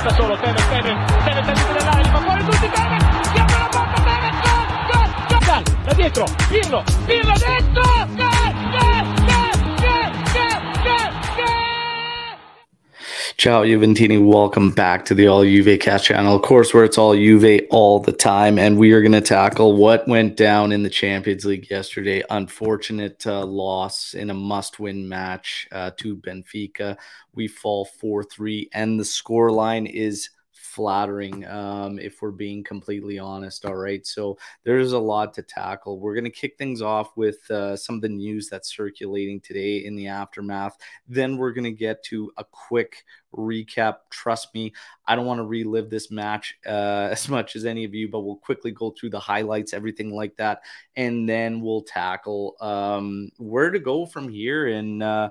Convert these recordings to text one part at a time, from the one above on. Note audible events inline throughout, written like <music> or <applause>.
sta solo Tevez, Tevez, Ciao Juventini, welcome back to the All Juve Cast channel. Of course, where it's all Juve all the time, and we are going to tackle what went down in the Champions League yesterday. Unfortunate uh, loss in a must-win match uh, to Benfica. We fall four three, and the score line is flattering um, if we're being completely honest. All right. So there's a lot to tackle. We're going to kick things off with uh, some of the news that's circulating today in the aftermath. Then we're going to get to a quick recap. Trust me, I don't want to relive this match uh, <laughs> as much as any of you, but we'll quickly go through the highlights, everything like that. And then we'll tackle um, where to go from here and, uh,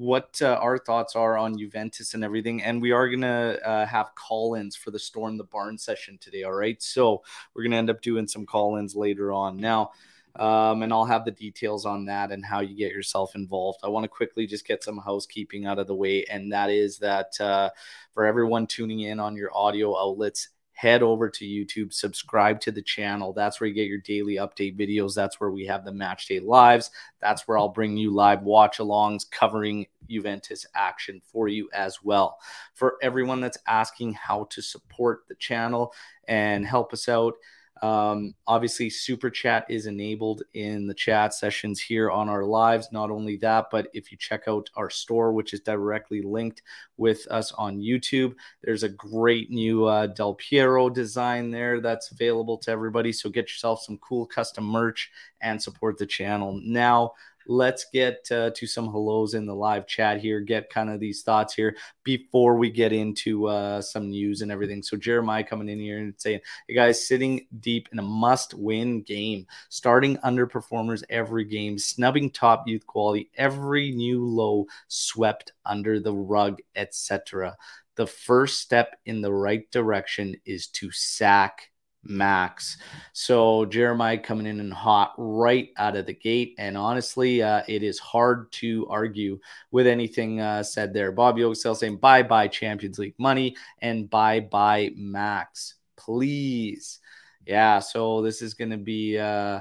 what uh, our thoughts are on Juventus and everything. And we are going to uh, have call ins for the Storm the Barn session today. All right. So we're going to end up doing some call ins later on. Now, um, and I'll have the details on that and how you get yourself involved. I want to quickly just get some housekeeping out of the way, and that is that uh, for everyone tuning in on your audio outlets, head over to YouTube, subscribe to the channel. That's where you get your daily update videos. That's where we have the match day lives. That's where I'll bring you live watch alongs covering Juventus action for you as well. For everyone that's asking how to support the channel and help us out, um, obviously, super chat is enabled in the chat sessions here on our lives. Not only that, but if you check out our store, which is directly linked with us on YouTube, there's a great new uh, Del Piero design there that's available to everybody. So get yourself some cool custom merch and support the channel. Now, let's get uh, to some hellos in the live chat here, get kind of these thoughts here before we get into uh, some news and everything. So, Jeremiah coming in here and saying, Hey guys, sitting deep in a must win game, starting underperformers every game, snubbing top youth quality, every new low swept under the rug, etc. The first step in the right direction is to sack max. So Jeremiah coming in and hot right out of the gate. And honestly, uh, it is hard to argue with anything uh, said there. Bob Yogsell saying bye bye Champions League money and bye bye max, please. Yeah. So this is going to be. Uh,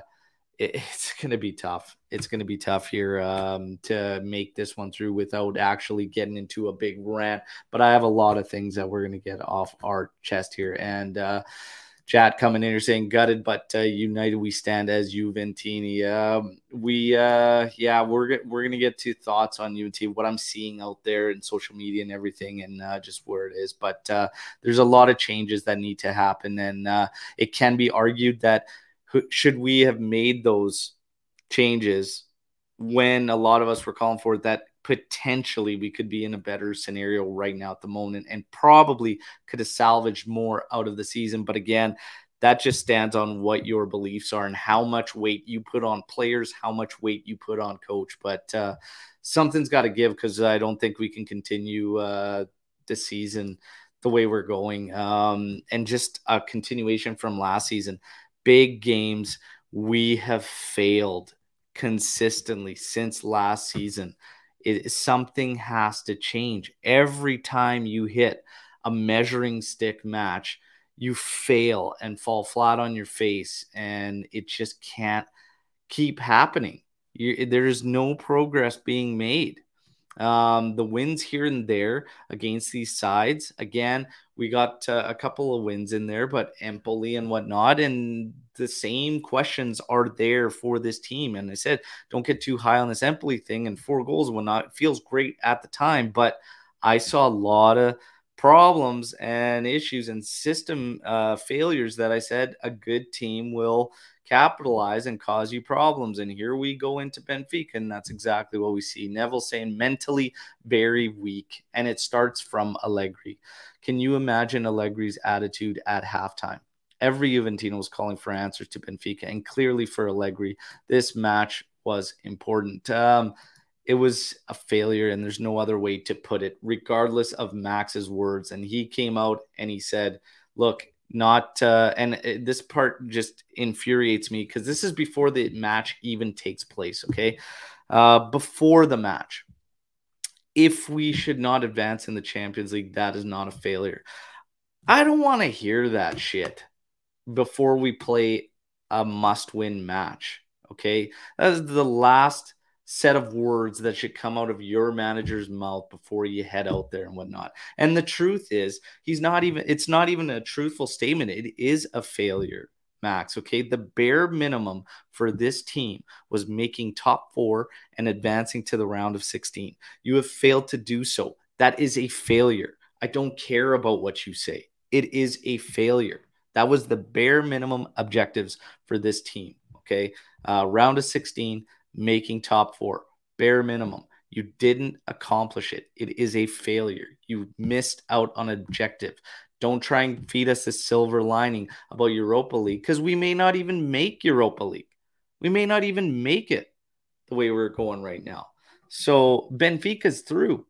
<laughs> it's going to be tough. It's going to be tough here um, to make this one through without actually getting into a big rant. But I have a lot of things that we're going to get off our chest here. And uh, chat coming in here saying gutted, but uh, united we stand as Juventini. Um, we, uh, yeah, we're we're gonna get to thoughts on UNT, what I'm seeing out there in social media and everything, and uh, just where it is. But uh, there's a lot of changes that need to happen, and uh, it can be argued that should we have made those changes when a lot of us were calling for it, that potentially we could be in a better scenario right now at the moment and probably could have salvaged more out of the season. But again, that just stands on what your beliefs are and how much weight you put on players, how much weight you put on coach. But uh, something's got to give because I don't think we can continue uh, the season the way we're going. Um, and just a continuation from last season, big games, we have failed consistently since last season it something has to change. Every time you hit a measuring stick match you fail and fall flat on your face and it just can't keep happening. You, there's no progress being made um, the wins here and there against these sides. Again, we got uh, a couple of wins in there, but Empoli and whatnot. And the same questions are there for this team. And I said, don't get too high on this Empoli thing and four goals and whatnot. It feels great at the time, but I saw a lot of problems and issues and system uh, failures that I said a good team will capitalize and cause you problems. And here we go into Benfica, and that's exactly what we see. Neville saying mentally very weak, and it starts from Allegri. Can you imagine Allegri's attitude at halftime? Every Juventino was calling for answers to Benfica, and clearly for Allegri, this match was important. Um, it was a failure, and there's no other way to put it, regardless of Max's words. And he came out and he said, Look, not, uh, and this part just infuriates me because this is before the match even takes place, okay? Uh, before the match, if we should not advance in the Champions League, that is not a failure. I don't want to hear that shit before we play a must win match. Okay. That is the last set of words that should come out of your manager's mouth before you head out there and whatnot. And the truth is, he's not even, it's not even a truthful statement. It is a failure, Max. Okay. The bare minimum for this team was making top four and advancing to the round of 16. You have failed to do so. That is a failure. I don't care about what you say. It is a failure. That was the bare minimum objectives for this team. Okay. Uh, round of 16, making top four, bare minimum. You didn't accomplish it. It is a failure. You missed out on objective. Don't try and feed us a silver lining about Europa League because we may not even make Europa League. We may not even make it the way we're going right now. So Benfica's through.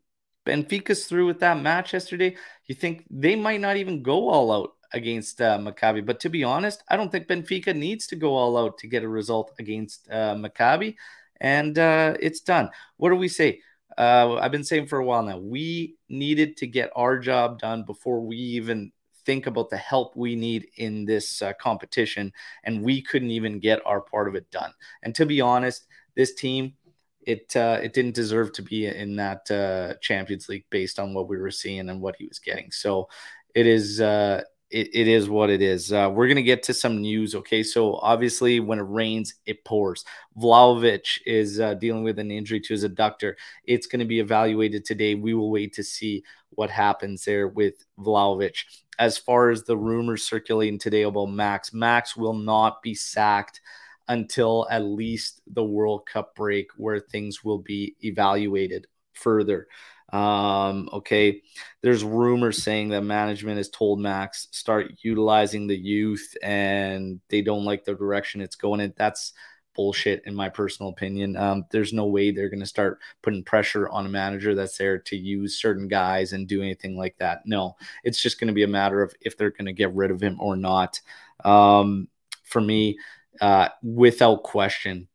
Benfica's through with that match yesterday. You think they might not even go all out against uh, Maccabi. But to be honest, I don't think Benfica needs to go all out to get a result against uh, Maccabi. And uh, it's done. What do we say? Uh, I've been saying for a while now, we needed to get our job done before we even think about the help we need in this uh, competition. And we couldn't even get our part of it done. And to be honest, this team, it uh, it didn't deserve to be in that uh, Champions League based on what we were seeing and what he was getting. So it is uh, it, it is what it is. Uh, we're gonna get to some news. Okay, so obviously when it rains, it pours. Vlahovic is uh, dealing with an injury to his adductor. It's going to be evaluated today. We will wait to see what happens there with Vlahovic. As far as the rumors circulating today about Max, Max will not be sacked until at least the World Cup break, where things will be evaluated further. Um, okay, there's rumors saying that management has told Max start utilizing the youth, and they don't like the direction it's going in. That's bullshit, in my personal opinion. Um, there's no way they're going to start putting pressure on a manager that's there to use certain guys and do anything like that. No, it's just going to be a matter of if they're going to get rid of him or not. Um, for me, uh, without question,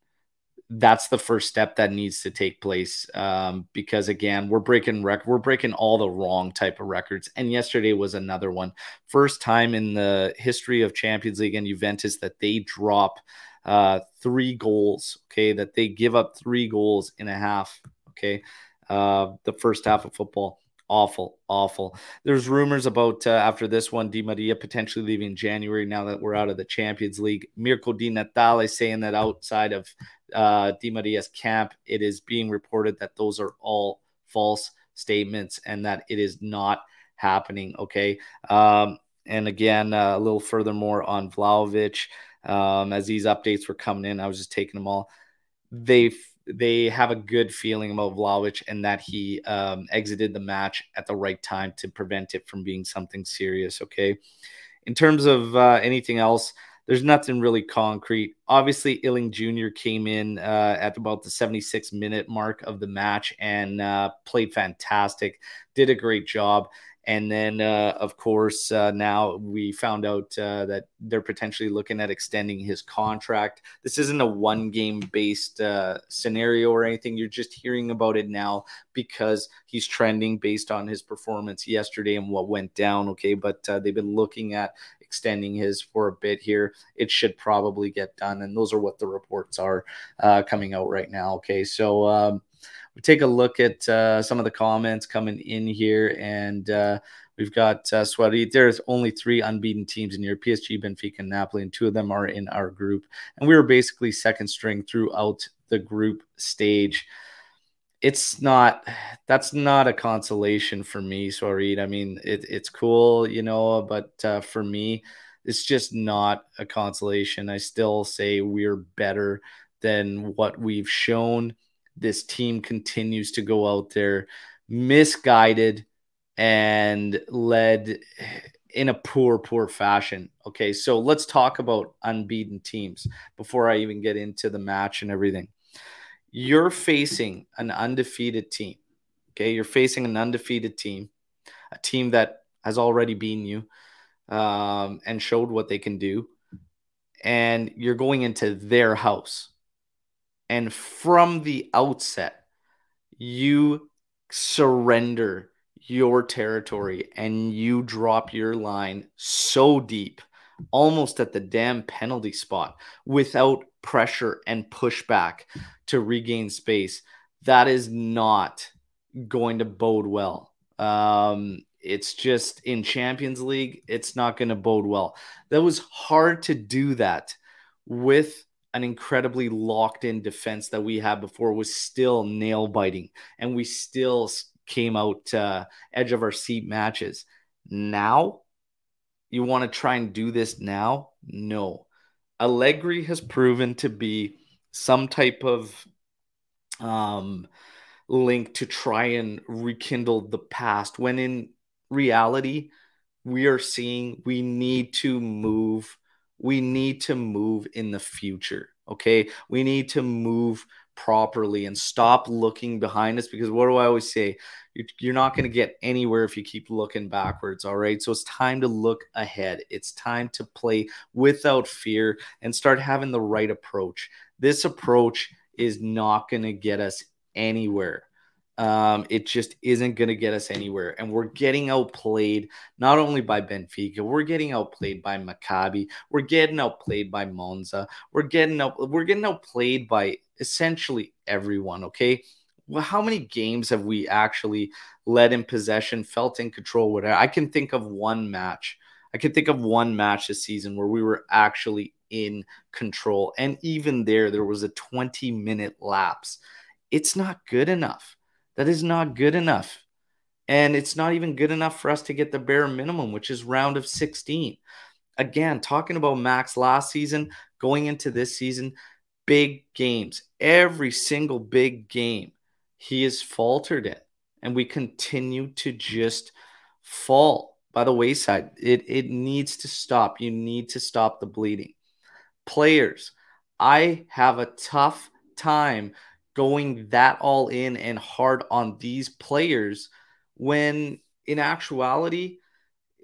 that's the first step that needs to take place um, because again we're breaking rec- we're breaking all the wrong type of records and yesterday was another one first time in the history of champions league and juventus that they drop uh, three goals okay that they give up three goals in a half okay uh, the first half of football awful, awful. There's rumors about uh, after this one, Di Maria potentially leaving January now that we're out of the Champions League. Mirko Di Natale saying that outside of uh, Di Maria's camp, it is being reported that those are all false statements and that it is not happening. Okay. Um, and again, uh, a little furthermore on Vlahovic, um, as these updates were coming in, I was just taking them all. They they have a good feeling about Vlahovic and that he um, exited the match at the right time to prevent it from being something serious. Okay. In terms of uh, anything else, there's nothing really concrete. Obviously, Iling Jr. came in uh, at about the 76 minute mark of the match and uh, played fantastic, did a great job. And then, uh, of course, uh, now we found out uh, that they're potentially looking at extending his contract. This isn't a one game based uh, scenario or anything. You're just hearing about it now because he's trending based on his performance yesterday and what went down. Okay. But uh, they've been looking at extending his for a bit here. It should probably get done. And those are what the reports are uh, coming out right now. Okay. So, um, we take a look at uh, some of the comments coming in here, and uh, we've got uh, Sweaty. There's only three unbeaten teams in here: PSG, Benfica, and Napoli, and two of them are in our group. And we were basically second string throughout the group stage. It's not that's not a consolation for me, Swarid. I mean, it, it's cool, you know, but uh, for me, it's just not a consolation. I still say we're better than what we've shown this team continues to go out there misguided and led in a poor, poor fashion. Okay, so let's talk about unbeaten teams before I even get into the match and everything. You're facing an undefeated team. Okay, you're facing an undefeated team, a team that has already beaten you um, and showed what they can do. And you're going into their house and from the outset, you surrender your territory and you drop your line so deep, almost at the damn penalty spot, without pressure and pushback to regain space, that is not going to bode well. Um, it's just in Champions League, it's not going to bode well. That was hard to do that with an incredibly locked in defense that we had before was still nail biting and we still came out uh, edge of our seat matches. Now, you want to try and do this now? No. Allegri has proven to be some type of um, link to try and rekindle the past when in reality, we are seeing we need to move. We need to move in the future. Okay. We need to move properly and stop looking behind us because what do I always say? You're not going to get anywhere if you keep looking backwards. All right. So it's time to look ahead. It's time to play without fear and start having the right approach. This approach is not going to get us anywhere. Um, it just isn't going to get us anywhere. And we're getting outplayed not only by Benfica, we're getting outplayed by Maccabi, we're getting outplayed by Monza, we're getting out, we're getting outplayed by essentially everyone. Okay. Well, how many games have we actually led in possession, felt in control? Whatever. I can think of one match. I can think of one match this season where we were actually in control. And even there, there was a 20 minute lapse. It's not good enough. That is not good enough. And it's not even good enough for us to get the bare minimum, which is round of 16. Again, talking about Max last season, going into this season, big games, every single big game, he has faltered in. And we continue to just fall by the wayside. It, it needs to stop. You need to stop the bleeding. Players, I have a tough time going that all in and hard on these players when in actuality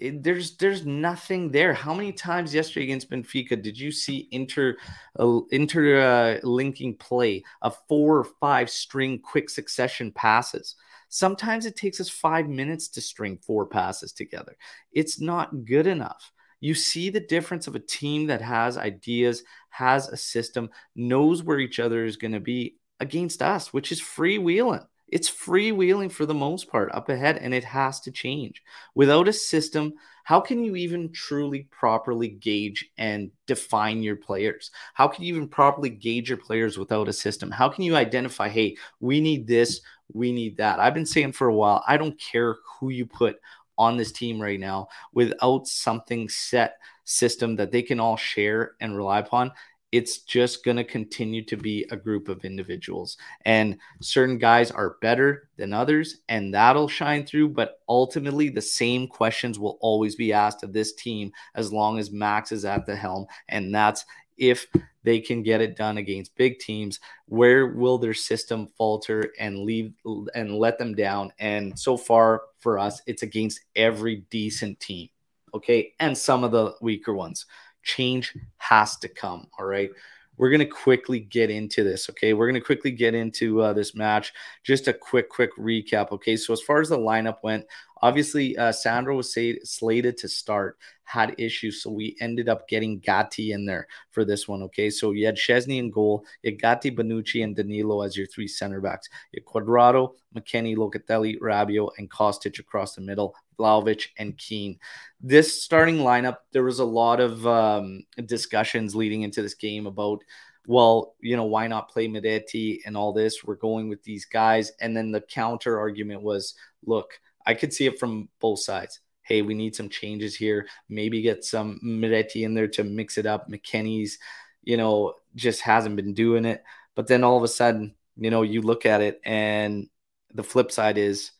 it, there's there's nothing there. How many times yesterday against Benfica did you see inter uh, interlinking uh, play of four or five string quick succession passes? Sometimes it takes us five minutes to string four passes together. It's not good enough. You see the difference of a team that has ideas, has a system, knows where each other is going to be against us, which is freewheeling. It's freewheeling for the most part up ahead, and it has to change. Without a system, how can you even truly properly gauge and define your players? How can you even properly gauge your players without a system? How can you identify, hey, we need this, we need that? I've been saying for a while, I don't care who you put on this team right now without something set system that they can all share and rely upon it's just going to continue to be a group of individuals. And certain guys are better than others, and that'll shine through. But ultimately, the same questions will always be asked of this team as long as Max is at the helm. And that's if they can get it done against big teams where will their system falter and leave and let them down and so far for us it's against every decent team okay and some of the weaker ones change has to come. All right. We're going to quickly get into this. Okay. We're going to quickly get into uh, this match. Just a quick, quick recap. Okay. So, as far as the lineup went, obviously, uh, Sandro was say, slated to start, had issues. So, we ended up getting Gatti in there for this one. Okay. So, you had Szczęsny in goal, you had Gatti, Bonucci, and Danilo as your three center backs. You had Cuadrado, McKennie, Locatelli, Rabiot, and Kostic across the middle. Vlahovic, and Kean. This starting lineup, there was a lot of um, discussions leading into this game about, well, you know, why not play Miretti and all this? We're going with these guys. And then the counter argument was, look, I could see it from both sides. Hey, we need some changes here. Maybe get some Miretti in there to mix it up. McKennie's, you know, just hasn't been doing it. But then all of a sudden, you know, you look at it and the flip side is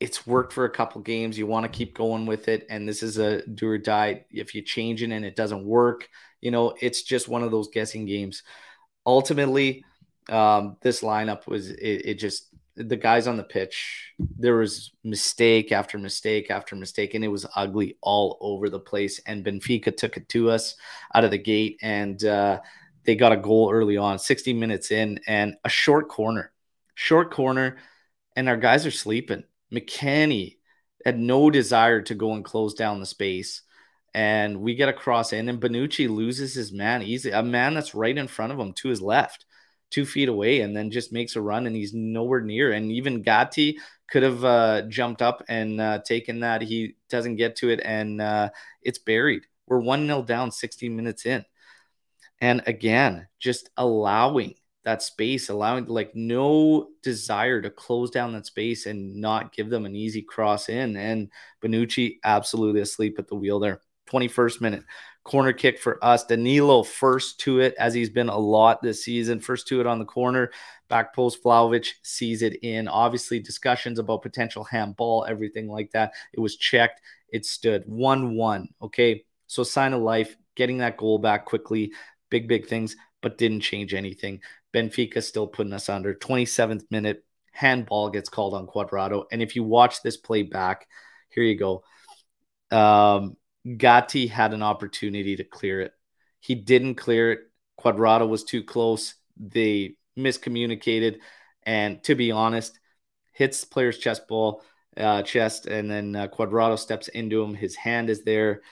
it's worked for a couple games. You want to keep going with it. And this is a do or die. If you change it and it doesn't work, you know, it's just one of those guessing games. Ultimately, um, this lineup was it, it just the guys on the pitch, there was mistake after mistake after mistake, and it was ugly all over the place. And Benfica took it to us out of the gate, and uh, they got a goal early on, 60 minutes in, and a short corner, short corner, and our guys are sleeping McKennie had no desire to go and close down the space. And we get a cross in, and Bonucci loses his man easy, a man that's right in front of him to his left, two feet away, and then just makes a run, and he's nowhere near. And even Gatti could have uh, jumped up and uh, taken that. He doesn't get to it, and uh, it's buried. We're 1 0 down 16 minutes in. And again, just allowing that space, allowing like no desire to close down that space and not give them an easy cross in. And Bonucci absolutely asleep at the wheel there. 21st minute corner kick for us. Danilo first to it, as he's been a lot this season. First to it on the corner. Back post, Vlahovic sees it in. Obviously, discussions about potential handball, everything like that. It was checked. It stood 1 1. Okay. So, sign of life, getting that goal back quickly. Big, big things, but didn't change anything. Benfica still putting us under. 27th minute, handball gets called on Cuadrado. And if you watch this play back, here you go. Um, Gatti had an opportunity to clear it. He didn't clear it. Cuadrado was too close. They miscommunicated. And to be honest, hits player's chest ball, uh, chest, and then uh, Cuadrado steps into him. His hand is there.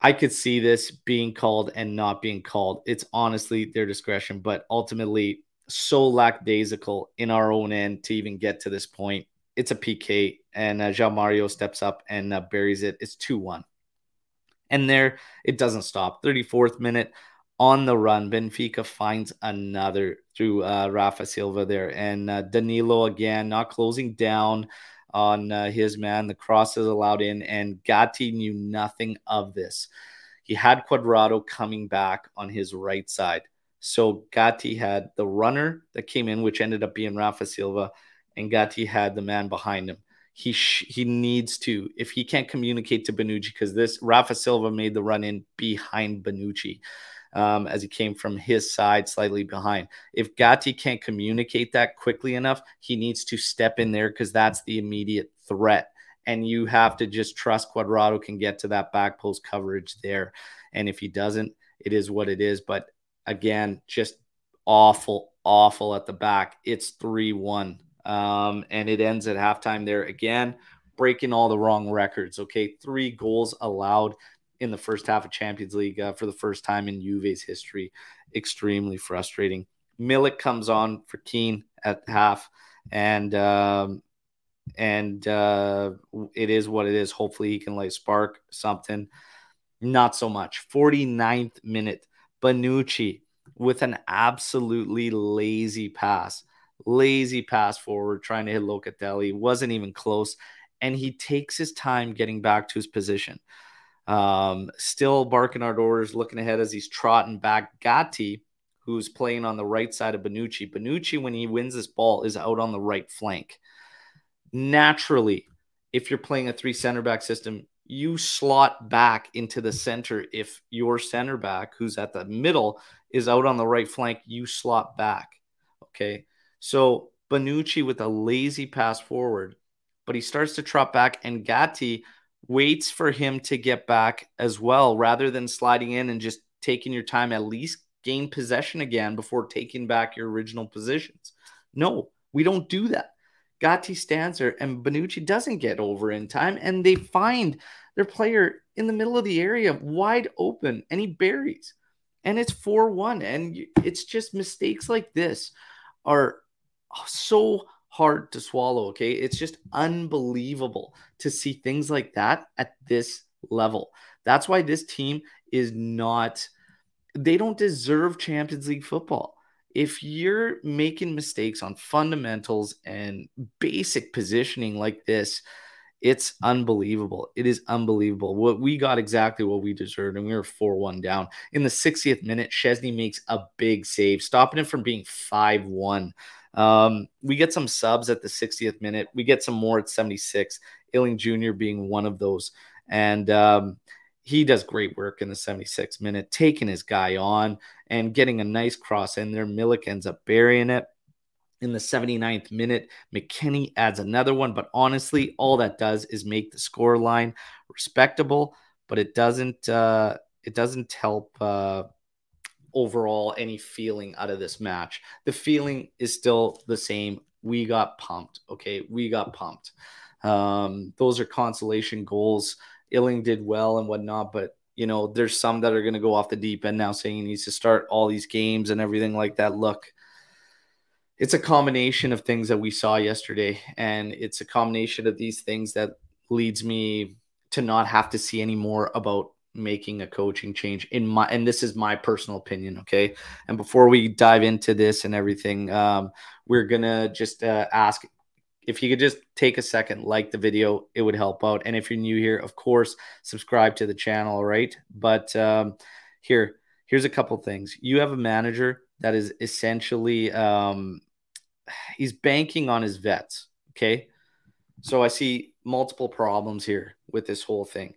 I could see this being called and not being called. It's honestly their discretion, but ultimately so lackadaisical in our own end to even get to this point. It's a PK, and uh, João Mario steps up and uh, buries it. It's 2 1. And there, it doesn't stop. 34th minute on the run. Benfica finds another through uh, Rafa Silva there. And uh, Danilo again, not closing down on uh, his man. The cross is allowed in, and Gatti knew nothing of this. He had Cuadrado coming back on his right side. So Gatti had the runner that came in, which ended up being Rafa Silva, and Gatti had the man behind him. He sh- he needs to if he can't communicate to Bonucci because this Rafa Silva made the run in behind Bonucci um, as he came from his side slightly behind. If Gatti can't communicate that quickly enough, he needs to step in there because that's the immediate threat. And you have to just trust Cuadrado can get to that back post coverage there. And if he doesn't, it is what it is. But again, just awful, awful at the back. It's 3 1. Um, and it ends at halftime there again, breaking all the wrong records. Okay. Three goals allowed in the first half of Champions League uh, for the first time in Juve's history. Extremely frustrating. Milik comes on for Kean at half, and um, and uh, it is what it is. Hopefully, he can like spark something. Not so much. 49th minute, Bonucci with an absolutely lazy pass, lazy pass forward, trying to hit Locatelli. Wasn't even close, and he takes his time getting back to his position. Um, still barking our orders, looking ahead as he's trotting back. Gatti, who's playing on the right side of Bonucci. Bonucci, when he wins this ball, is out on the right flank. Naturally, if you're playing a three center back system, you slot back into the center. If your center back, who's at the middle, is out on the right flank, you slot back. Okay. So Bonucci with a lazy pass forward, but he starts to trot back, and Gatti waits for him to get back as well, rather than sliding in and just taking your time, at least gain possession again before taking back your original positions. No, we don't do that. Gatti stands there and Bonucci doesn't get over in time, and they find their player in the middle of the area wide open and he buries. And it's 4 1. And it's just mistakes like this are Oh, so hard to swallow. Okay. It's just unbelievable to see things like that at this level. That's why this team is not, they don't deserve Champions League football. If you're making mistakes on fundamentals and basic positioning like this, it's unbelievable. It is unbelievable. What we got exactly what we deserved, and we were 4 1 down. In the 60th minute, Szczęsny makes a big save, stopping it from being 5 1. Um, we get some subs at the 60th minute. We get some more at 76. Iling Jr. being one of those. And um, he does great work in the 76th minute, taking his guy on and getting a nice cross in there. Milik ends up burying it. In the 79th minute, McKennie adds another one, but honestly, all that does is make the score line respectable, but it doesn't uh, it doesn't help uh, overall any feeling out of this match. The feeling is still the same we got pumped. Okay, we got pumped. Um, those are consolation goals. Iling did well and whatnot, but you know, there's some that are going to go off the deep end now, saying he needs to start all these games and everything like that. Look, it's a combination of things that we saw yesterday, and it's a combination of these things that leads me to not have to see any more about making a coaching change in my and this is my personal opinion okay? And before we dive into this and everything um we're gonna just uh, ask if you could just take a second like the video it would help out. And if you're new here of course subscribe to the channel right? But um here here's a couple things. You have a manager that is essentially um he's banking on his vets okay so i see multiple problems here with this whole thing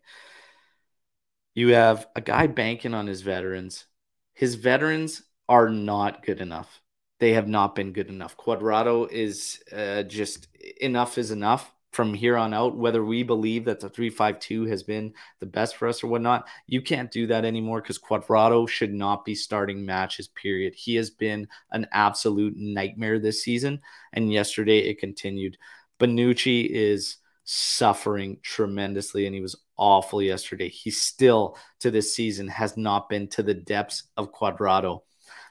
you have a guy banking on his veterans. His veterans are not good enough. They have not been good enough. Cuadrado is uh, just enough is enough from here on out. Whether we believe that the 352 has been the best for us or whatnot, you can't do that anymore because Cuadrado should not be starting matches, period. He has been an absolute nightmare this season. And yesterday it continued. Bonucci is suffering tremendously and he was awful yesterday. He still to this season has not been to the depths of Cuadrado.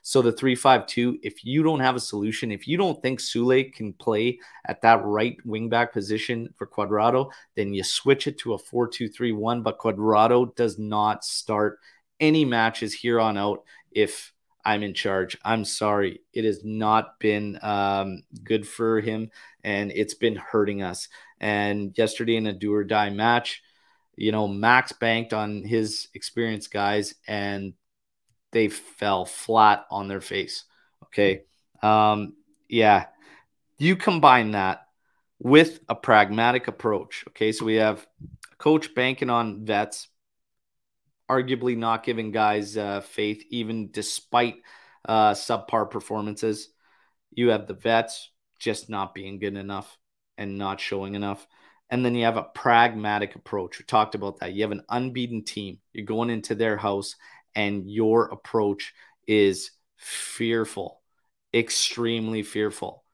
So the 352, if you don't have a solution, if you don't think Soulé can play at that right wingback position for Cuadrado, then you switch it to a 4-2-3-1. But Cuadrado does not start any matches here on out if I'm in charge. I'm sorry. It has not been um, good for him and it's been hurting us. And yesterday in a do or die match, you know, Max banked on his experienced guys and they fell flat on their face. Okay. Um, yeah. You combine that with a pragmatic approach. Okay. So we have a coach banking on vets, arguably not giving guys uh, faith, even despite uh, subpar performances. You have the vets just not being good enough and not showing enough. And then you have a pragmatic approach. We talked about that. You have an unbeaten team. You're going into their house, and your approach is fearful, extremely fearful.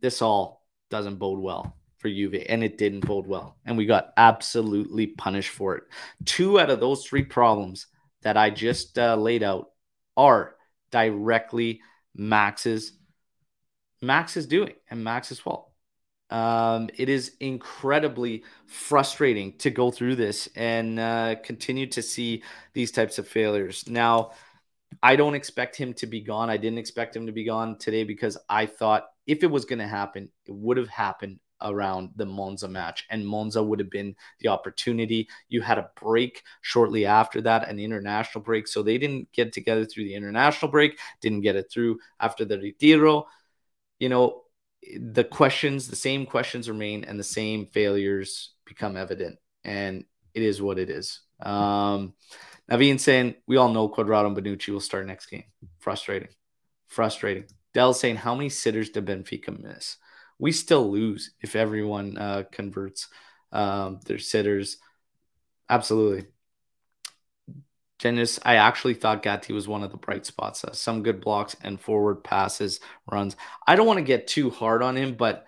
This all doesn't bode well for Juve, and it didn't bode well. And we got absolutely punished for it. Two out of those three problems that I just uh, laid out are directly Max's Max's doing and Max's fault. Um, it is incredibly frustrating to go through this and uh, continue to see these types of failures. Now, I don't expect him to be gone. I didn't expect him to be gone today because I thought if it was going to happen, it would have happened around the Monza match, and Monza would have been the opportunity. You had a break shortly after that, an international break. So they didn't get together through the international break, didn't get it through after the Retiro. You know, the questions, the same questions remain, and the same failures become evident. And it is what it is. Um, Naveen saying, we all know Cuadrado and Bonucci will start next game. Frustrating. Frustrating. Dell saying, how many sitters did Benfica miss? We still lose if everyone uh, converts um, their sitters. Absolutely. Dennis, I actually thought Gatti was one of the bright spots. Uh, some good blocks and forward passes, runs. I don't want to get too hard on him, but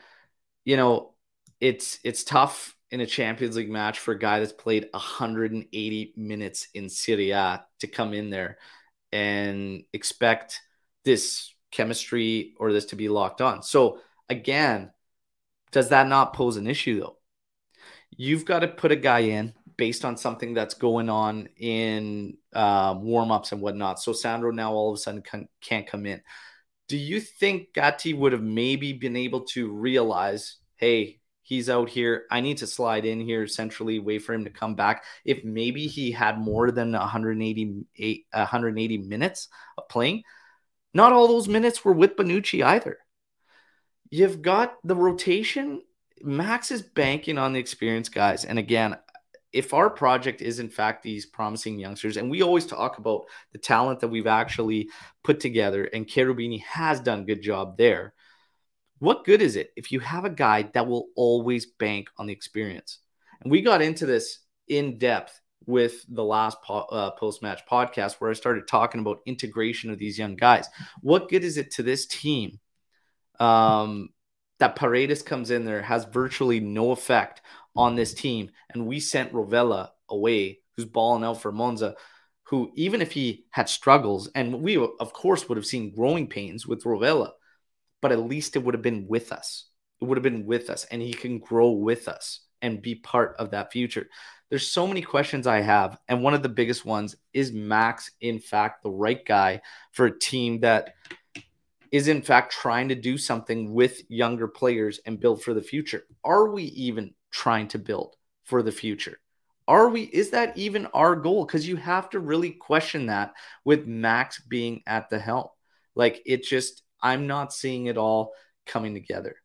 you know, it's it's tough in a Champions League match for a guy that's played 180 minutes in Serie A to come in there and expect this chemistry or this to be locked on. So again, does that not pose an issue though? You've got to put a guy in based on something that's going on in uh, warm ups and whatnot. So Sandro now all of a sudden can, can't come in. Do you think Gatti would have maybe been able to realize, hey, he's out here. I need to slide in here centrally, wait for him to come back. If maybe he had more than 180, 180 minutes of playing, not all those minutes were with Bonucci either. You've got the rotation. Max is banking on the experienced guys. And again, if our project is in fact these promising youngsters, and we always talk about the talent that we've actually put together, and Cherubini has done a good job there. What good is it if you have a guy that will always bank on the experience? And we got into this in depth with the last po- uh, post match podcast where I started talking about integration of these young guys. What good is it to this team um, that Paredes comes in there has virtually no effect on this team. And we sent Rovella away, who's balling out for Monza, who, even if he had struggles, and we, of course, would have seen growing pains with Rovella, but at least it would have been with us. It would have been with us, and he can grow with us and be part of that future. There's so many questions I have. And one of the biggest ones is Max, in fact, the right guy for a team that is in fact trying to do something with younger players and build for the future. Are we even trying to build for the future? Are we is that even our goal cuz you have to really question that with Max being at the helm. Like it just I'm not seeing it all coming together.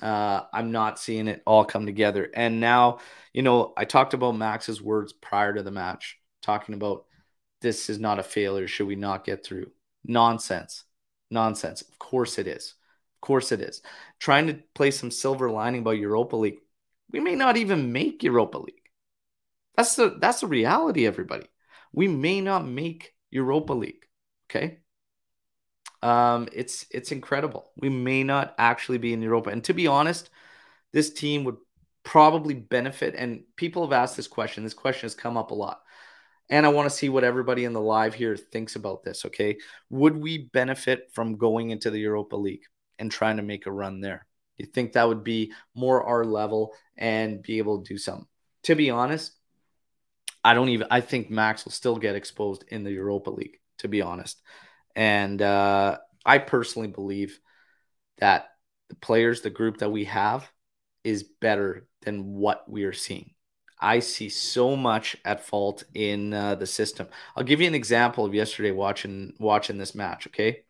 Uh, I'm not seeing it all come together. And now, you know, I talked about Max's words prior to the match, talking about this is not a failure. Should we not get through? Nonsense. Nonsense. Of course it is. Of course it is. Trying to play some silver lining about Europa League. We may not even make Europa League. That's the that's the reality, everybody. We may not make Europa League. Okay. Um, it's it's incredible. We may not actually be in Europa. And to be honest, this team would probably benefit. And people have asked this question. This question has come up a lot. And I want to see what everybody in the live here thinks about this. Okay. Would we benefit from going into the Europa League and trying to make a run there? You think that would be more our level and be able to do something? To be honest, I don't even, I think Max will still get exposed in the Europa League, to be honest. And uh, I personally believe that the players, the group that we have, is better than what we are seeing. I see so much at fault in uh, the system. I'll give you an example of yesterday watching watching this match. Okay,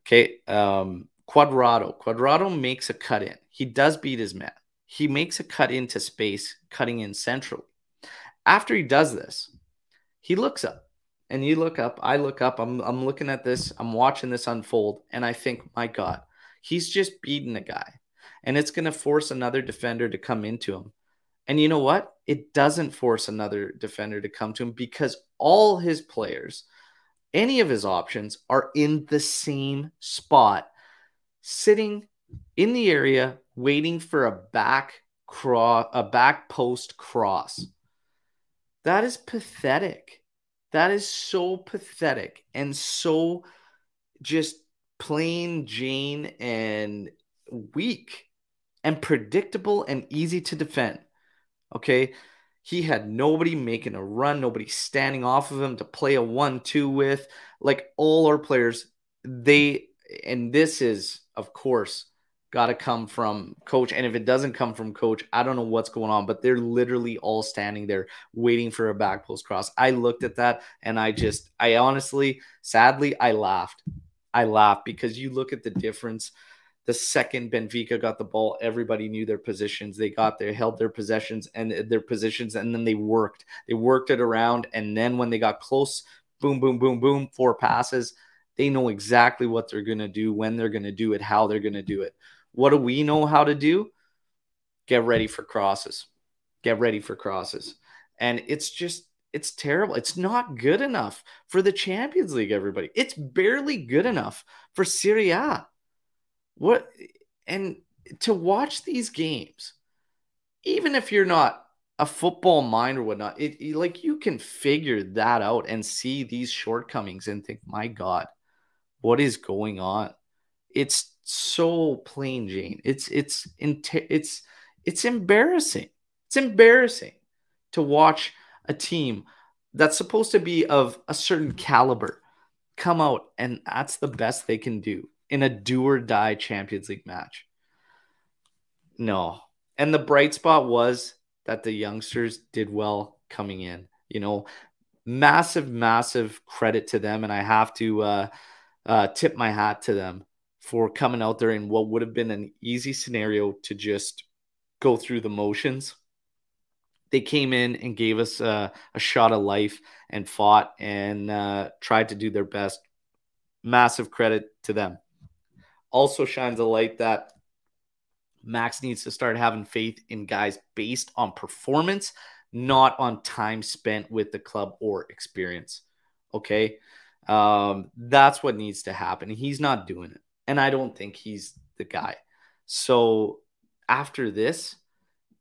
okay. Um, Cuadrado. Cuadrado makes a cut in. He does beat his man. He makes a cut into space, cutting in centrally. After he does this, he looks up, and you look up. I look up. I'm I'm looking at this. I'm watching this unfold, and I think, my God, he's just beating a guy, and it's going to force another defender to come into him and you know what? It doesn't force another defender to come to him because all his players, any of his options, are in the same spot, sitting in the area waiting for a back cross, a back post cross. That is pathetic. That is so pathetic and so just plain Jane and weak and predictable and easy to defend. Okay. He had nobody making a run, nobody standing off of him to play a one two with. Like all our players, they, and this is, of course, got to come from coach. And if it doesn't come from coach, I don't know what's going on, but they're literally all standing there waiting for a back post cross. I looked at that and I just, I honestly, sadly, I laughed. I laughed because you look at the difference the second Benfica got the ball, everybody knew their positions. They got there, held their possessions and their positions, and then they worked. They worked it around. And then when they got close, boom, boom, boom, boom, four passes. They know exactly what they're going to do, when they're going to do it, how they're going to do it. What do we know how to do? Get ready for crosses. Get ready for crosses. And it's just, it's terrible. It's not good enough for the Champions League, everybody. It's barely good enough for Serie A. What and to watch these games, even if you're not a football mind or whatnot, it, it, like you can figure that out and see these shortcomings and think, my God, what is going on? It's so plain Jane. It's it's it's it's embarrassing. It's embarrassing to watch a team that's supposed to be of a certain caliber come out and that's the best they can do in a do or die Champions League match. No. And the bright spot was that the youngsters did well coming in. You know, massive, massive credit to them. And I have to uh, uh, tip my hat to them for coming out there in what would have been an easy scenario to just go through the motions. They came in and gave us a, a shot of life and fought and uh, tried to do their best. Massive credit to them also shines a light that Max needs to start having faith in guys based on performance, not on time spent with the club or experience. Okay. Um, that's what needs to happen. He's not doing it. And I don't think he's the guy. So after this,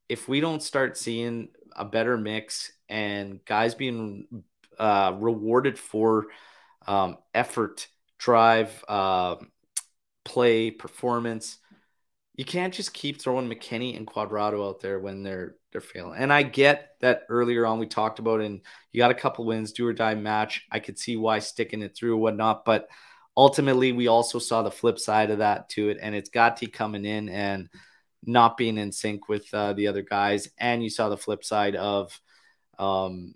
if we don't start seeing a better mix and guys being uh, rewarded for um, effort, drive, uh, play, performance, you can't just keep throwing McKennie and Cuadrado out there when they're they're failing. And I get that earlier on we talked about, and you got a couple wins, do or die match. I could see why sticking it through whatnot, but ultimately we also saw the flip side of that to it, and it's Gatti coming in and not being in sync with uh, the other guys, and you saw the flip side of um,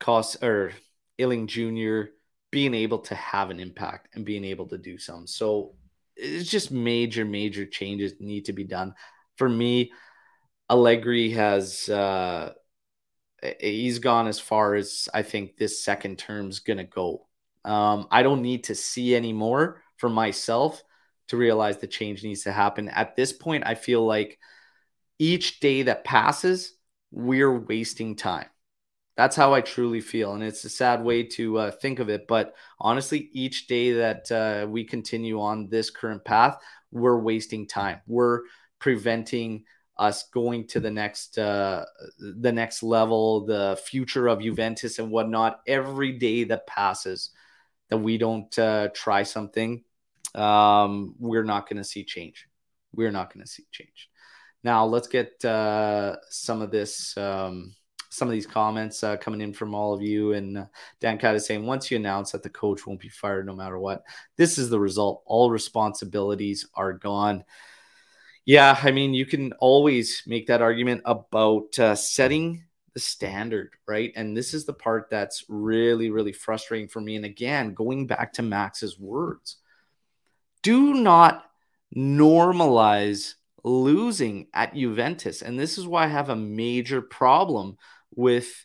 cost or Iling Jr. being able to have an impact and being able to do some. So it's just major, major changes need to be done. For me, Allegri has uh, he's gone as far as I think this second term's gonna go. Um, I don't need to see any more for myself to realize the change needs to happen. At this point, I feel like each day that passes, we're wasting time. That's how I truly feel. And it's a sad way to uh, think of it. But honestly, each day that uh, we continue on this current path, we're wasting time. We're preventing us going to the next uh, the next level, the future of Juventus and whatnot. Every day that passes that we don't uh, try something, um, we're not going to see change. We're not going to see change. Now let's get uh, some of this. Um, some of these comments uh, coming in from all of you. And uh, Dan is saying, once you announce that the coach won't be fired no matter what, this is the result. All responsibilities are gone. Yeah, I mean, you can always make that argument about uh, setting the standard, right? And this is the part that's really, really frustrating for me. And again, going back to Max's words, do not normalize losing at Juventus. And this is why I have a major problem with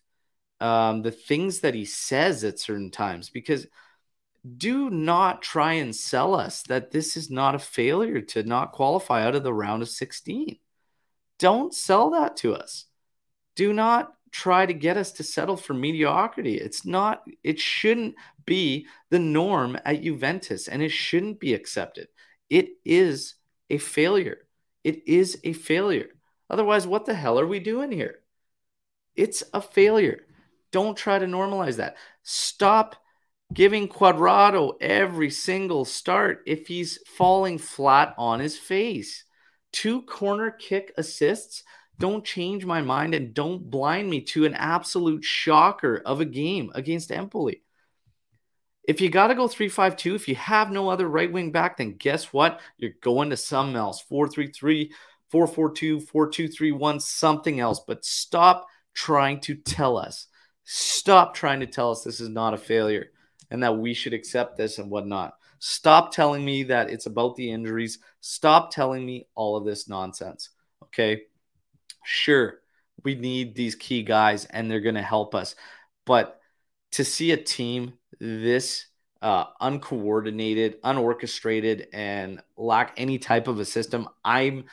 um, the things that he says at certain times because do not try and sell us that this is not a failure to not qualify out of the round of 16. Don't sell that to us. Do not try to get us to settle for mediocrity. It's not, it shouldn't be the norm at Juventus and it shouldn't be accepted. It is a failure. It is a failure. Otherwise, what the hell are we doing here? It's a failure. Don't try to normalize that. Stop giving Cuadrado every single start if he's falling flat on his face. Two corner kick assists. Don't change my mind and don't blind me to an absolute shocker of a game against Empoli. If you got to go 3 5 2, if you have no other right wing back, then guess what? You're going to something else 4 3 3, 4 4 2, 4 2 3 1, something else. But stop trying to tell us. Stop trying to tell us this is not a failure and that we should accept this and whatnot. Stop telling me that it's about the injuries. Stop telling me all of this nonsense. Okay. Sure, we need these key guys and they're going to help us. But to see a team this uh, uncoordinated, unorchestrated, and lack any type of a system, I'm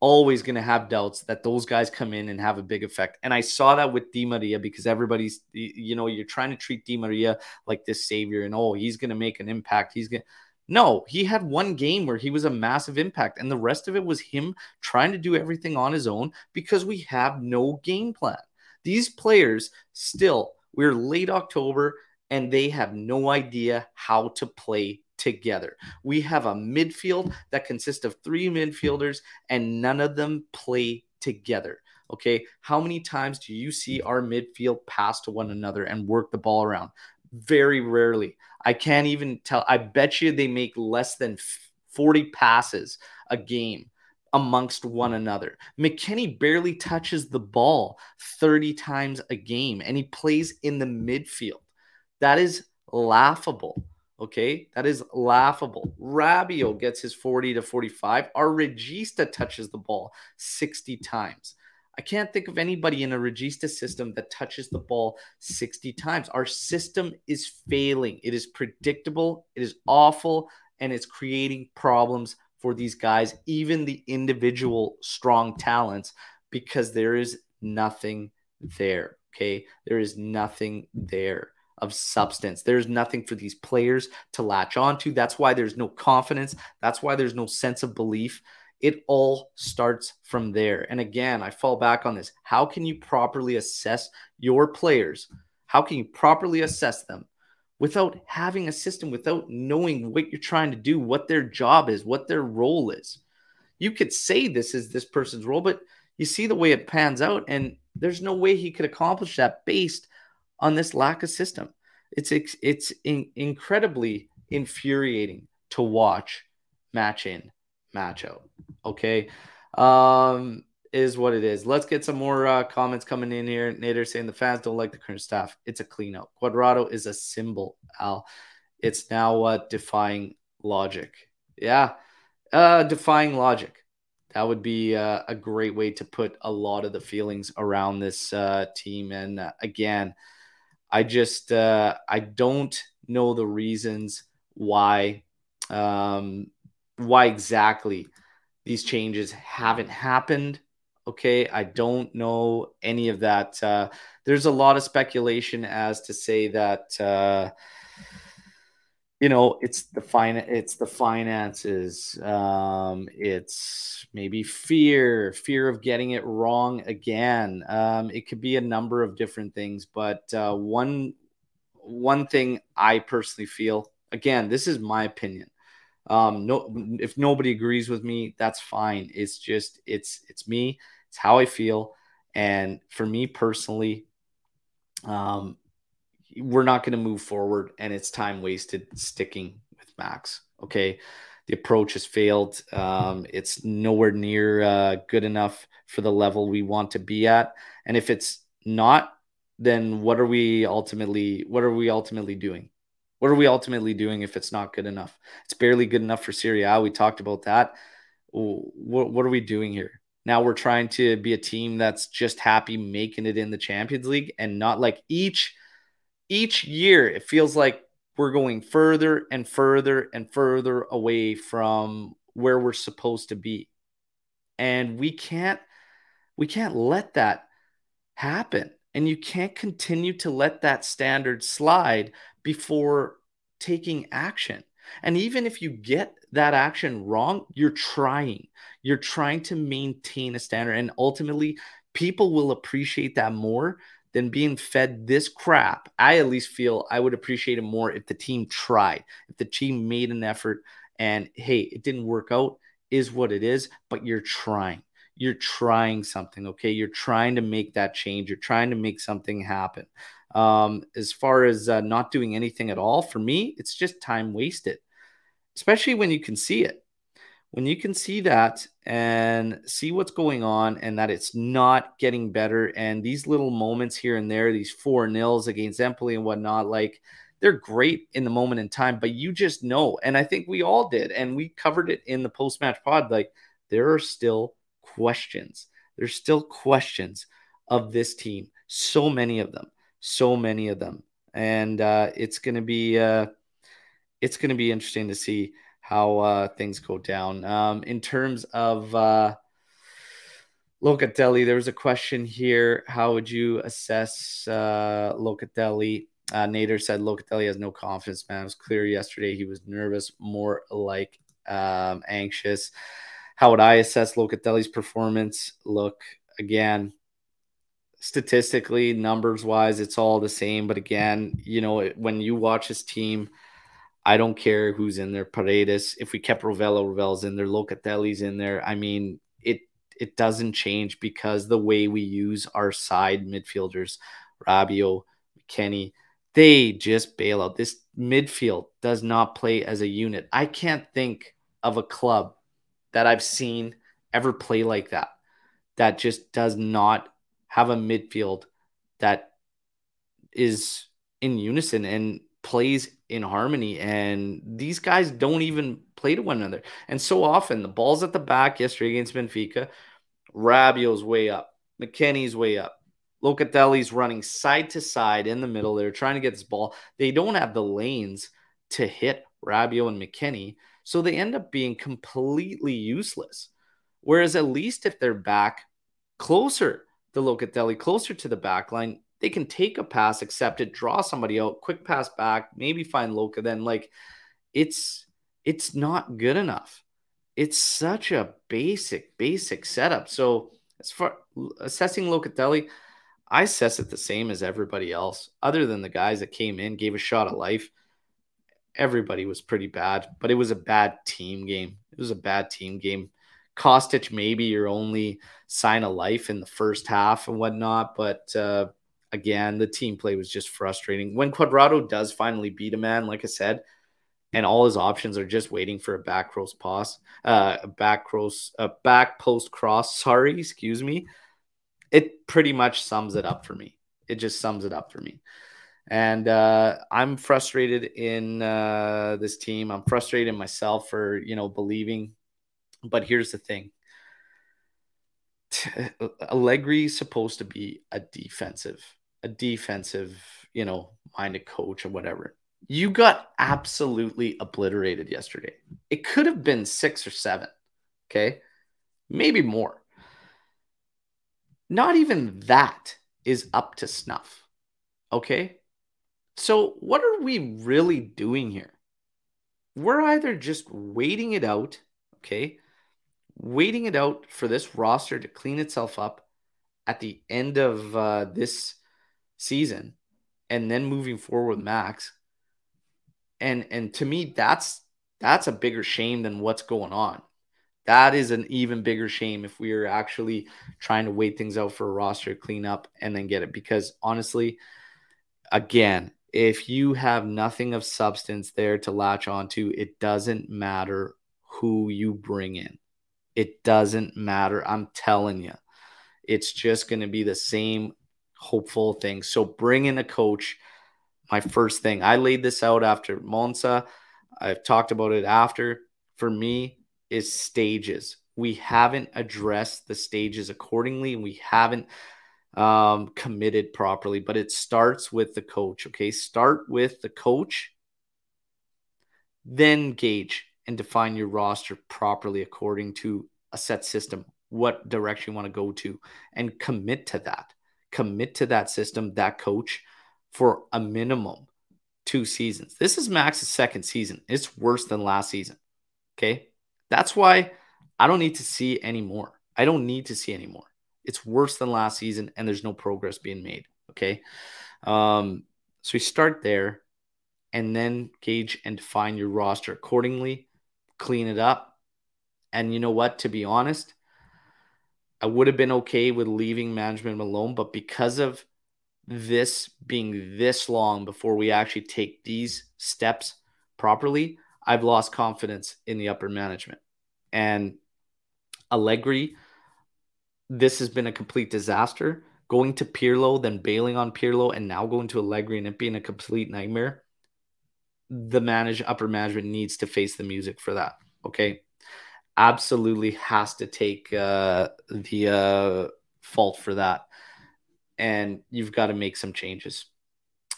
always going to have doubts that those guys come in and have a big effect. And I saw that with Di Maria because everybody's, you know, you're trying to treat Di Maria like this savior and oh, he's going to make an impact. He's going to. No, he had one game where he was a massive impact, and the rest of it was him trying to do everything on his own because we have no game plan. These players still, we're late October, and they have no idea how to play together. We have a midfield that consists of three midfielders, and none of them play together. Okay. How many times do you see our midfield pass to one another and work the ball around? Very rarely. I can't even tell. I bet you they make less than 40 passes a game amongst one another. McKennie barely touches the ball 30 times a game and he plays in the midfield. That is laughable. Okay, that is laughable. Rabiot gets his 40 to 45. Our Regista touches the ball 60 times. I can't think of anybody in a Regista system that touches the ball 60 times. Our system is failing. It is predictable, it is awful, and it's creating problems for these guys, even the individual strong talents, because there is nothing there. Okay, there is nothing there of substance. There's nothing for these players to latch onto. That's why there's no confidence. That's why there's no sense of belief It all starts from there. And again, I fall back on this. How can you properly assess your players? How can you properly assess them without having a system, without knowing what you're trying to do, what their job is, what their role is? You could say this is this person's role, but you see the way it pans out, and there's no way he could accomplish that based on this lack of system. It's it's in, incredibly infuriating to watch match in, match out. Okay. Um, is what it is. Let's get some more uh, comments coming in here. Nader saying the fans don't like the current staff. It's a cleanup. Cuadrado is a symbol, Al. It's now uh, defying logic. Yeah, uh, defying logic. That would be uh, a great way to put a lot of the feelings around this uh, team. And uh, again, I just uh, I don't know the reasons why um, why exactly these changes haven't happened. Okay, I don't know any of that. Uh, there's a lot of speculation as to say that uh, you know it's the fine it's the finances um, it's maybe fear fear of getting it wrong again. Um, it could be a number of different things but uh, one one thing i personally feel again this is my opinion um, no if nobody agrees with me that's fine. It's just it's it's me it's how i feel. And for me personally um, we're not going to move forward and it's time wasted sticking with Max. Okay. The approach has failed. Um, it's nowhere near uh, good enough for the level we want to be at. And if it's not, then what are we ultimately what are we ultimately doing? What are we ultimately doing if it's not good enough? It's barely good enough for Serie A. We talked about that. What, what are we doing here? Now we're trying to be a team that's just happy making it in the Champions League and not like each – each year it feels like we're going further and further and further away from where we're supposed to be. And we can't we can't let that happen. And you can't continue to let that standard slide before taking action. And even if you get that action wrong you're trying. You're trying to maintain a standard. And ultimately people will appreciate that more than being fed this crap. I at least feel I would appreciate it more if the team tried, if the team made an effort and hey, it didn't work out, is what it is, but you're trying. You're trying something, okay? You're trying to make that change. You're trying to make something happen. Um, as far as uh, not doing anything at all, for me, it's just time wasted, especially when you can see it when you can see that and see what's going on and that it's not getting better and these little moments here and there these four nils against empoli and whatnot like they're great in the moment in time but you just know and i think we all did and we covered it in the post-match pod like there are still questions. There's still questions of this team. So many of them. So many of them. And uh, it's going to be uh, it's going to be interesting to see how uh, things go down. Um, in terms of uh, Locatelli, there was a question here. How would you assess uh, Locatelli? Uh, Nader said Locatelli has no confidence, man. It was clear yesterday he was nervous, more like um, anxious. How would I assess Locatelli's performance? Look, again, statistically, numbers wise, it's all the same. But again, you know, when you watch his team – I don't care who's in there. Paredes, if we kept Rovella, Rovella's in there. Locatelli's in there. I mean, it it doesn't change because the way we use our side midfielders, Rabiot, Kenny, they just bail out. This midfield does not play as a unit. I can't think of a club that I've seen ever play like that. That just does not have a midfield that is in unison and plays in harmony. And these guys don't even play to one another. And so often the ball's at the back yesterday against Benfica. Rabiot's way up. McKennie's way up. Locatelli's running side to side in the middle. They're trying to get this ball. They don't have the lanes to hit Rabiot and McKennie. So they end up being completely useless. Whereas at least if they're back closer to Locatelli, closer to the back line, they can take a pass, accept it, draw somebody out, quick pass back, maybe find Loca. Then like it's it's not good enough. it's such a basic, basic setup. So as far assessing Locatelli, I assess it the same as everybody else, other than the guys that came in, gave a shot of life. Everybody was pretty bad, but it was a bad team game. It was a bad team game. Kostic, maybe your only sign of life in the first half and whatnot, but uh, again, the team play was just frustrating. When Cuadrado does finally beat a man, like I said, and all his options are just waiting for a back cross pass, uh, a back cross, a back post cross. <laughs> Sorry, excuse me it pretty much sums it up for me. It just sums it up for me. And uh, I'm frustrated in uh, this team. I'm frustrated in myself for, you know, believing. But here's the thing Allegri is supposed to be a defensive, a defensive, you know, minded coach or whatever. You got absolutely obliterated yesterday. It could have been six or seven. Okay. Maybe more. Not even that is up to snuff. Okay. So, what are we really doing here? We're either just waiting it out, okay, waiting it out for this roster to clean itself up at the end of uh, this season and then moving forward with Max. And and to me that's that's a bigger shame than what's going on. That is an even bigger shame if we are actually trying to wait things out for a roster clean up and then get it. Because honestly, again, if you have nothing of substance there to latch onto, it doesn't matter who you bring in. It doesn't matter. I'm telling you, it's just going to be the same hopeful thing. So bring in a coach. My first thing, I laid this out after Monza. I've talked about it after. For me, is stages. We haven't addressed the stages accordingly, and we haven't um, committed properly. But it starts with the coach. Okay, start with the coach, then gauge and define your roster properly according to a set system. What direction you want to go to, and commit to that. Commit to that system, that coach, for a minimum two seasons. This is Max's second season. It's worse than last season. Okay. That's why I don't need to see anymore. I don't need to see anymore. It's worse than last season, and there's no progress being made. Okay. Um, so we start there and then gauge and define your roster accordingly, clean it up. And you know what? To be honest, I would have been okay with leaving management alone, but because of this being this long before we actually take these steps properly, I've lost confidence in the upper management. And Allegri, this has been a complete disaster. Going to Pirlo, then bailing on Pirlo, and now going to Allegri and it being a complete nightmare. The manage upper management needs to face the music for that. Okay. Absolutely has to take uh, the uh, fault for that. And you've got to make some changes,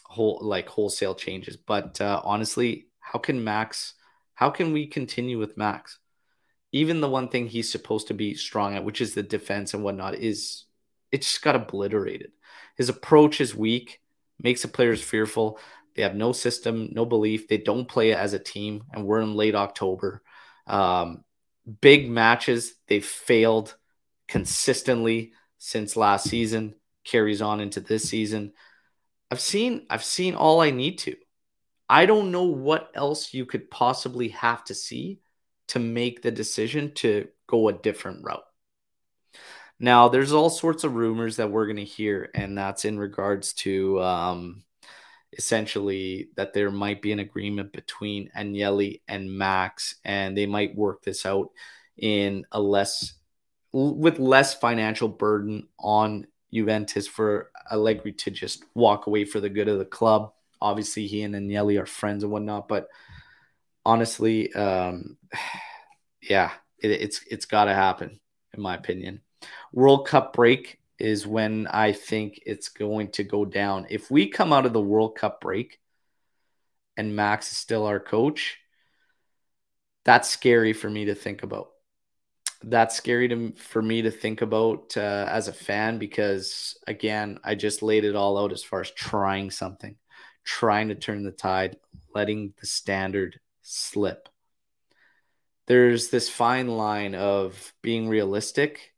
whole like wholesale changes. But uh, honestly, how can Max how can we continue with Max? Even the one thing he's supposed to be strong at, which is the defense and whatnot, is it just got obliterated. His approach is weak, makes the players fearful. They have no system, no belief. They don't play it as a team, and we're in late October. Um, big matches, they've failed consistently since last season, carries on into this season. I've seen I've seen all I need to. I don't know what else you could possibly have to see to make the decision to go a different route. Now, there's all sorts of rumors that we're going to hear, and that's in regards to um, essentially that there might be an agreement between Agnelli and Max, and they might work this out in a less with less financial burden on Juventus for Allegri to just walk away for the good of the club obviously he and Agnelli are friends and whatnot, but honestly, um, <sighs> yeah, it, it's it's got to happen in my opinion. World Cup break is when I think it's going to go down. If we come out of the World Cup break and Max is still our coach, that's scary for me to think about. That's scary to for me to think about uh, as a fan because again, I just laid it all out as far as trying something trying to turn the tide, letting the standard slip. there's this fine line of being realistic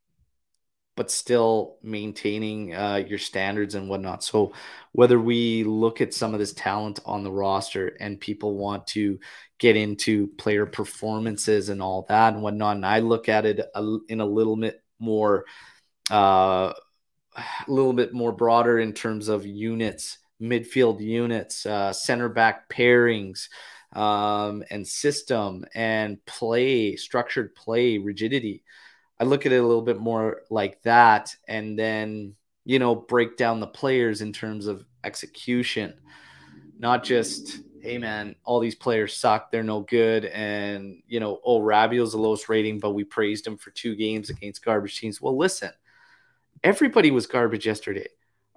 but still maintaining uh, your standards and whatnot. So whether we look at some of this talent on the roster and people want to get into player performances and all that and whatnot, and I look at it in a little bit more, uh, a little bit more broader in terms of units, midfield units, uh, center back pairings. Um, and system and play, structured play, rigidity. I look at it a little bit more like that and then, you know, break down the players in terms of execution, not just, hey man, all these players suck, they're no good. And, you know, oh, Rabiot's the lowest rating, but we praised him for two games against garbage teams. Well, listen, everybody was garbage yesterday.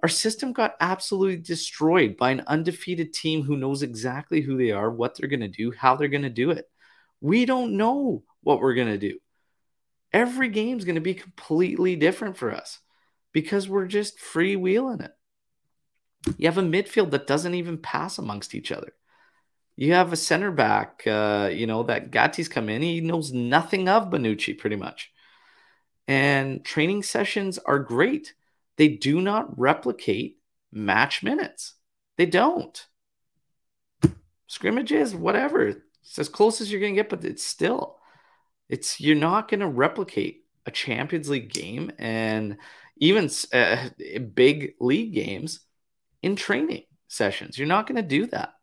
Our system got absolutely destroyed by an undefeated team who knows exactly who they are, what they're going to do, how they're going to do it. We don't know what we're going to do every game's going to be completely different for us because we're just freewheeling it. You have a midfield that doesn't even pass amongst each other. You have a center back, uh, you know, that Gatti's come in. He knows nothing of Bonucci pretty much. And training sessions are great. They do not replicate match minutes. They don't. Scrimmages, whatever. It's as close as you're going to get, but it's still it's you're not going to replicate a Champions League game and even uh, big league games in training sessions. You're not going to do that.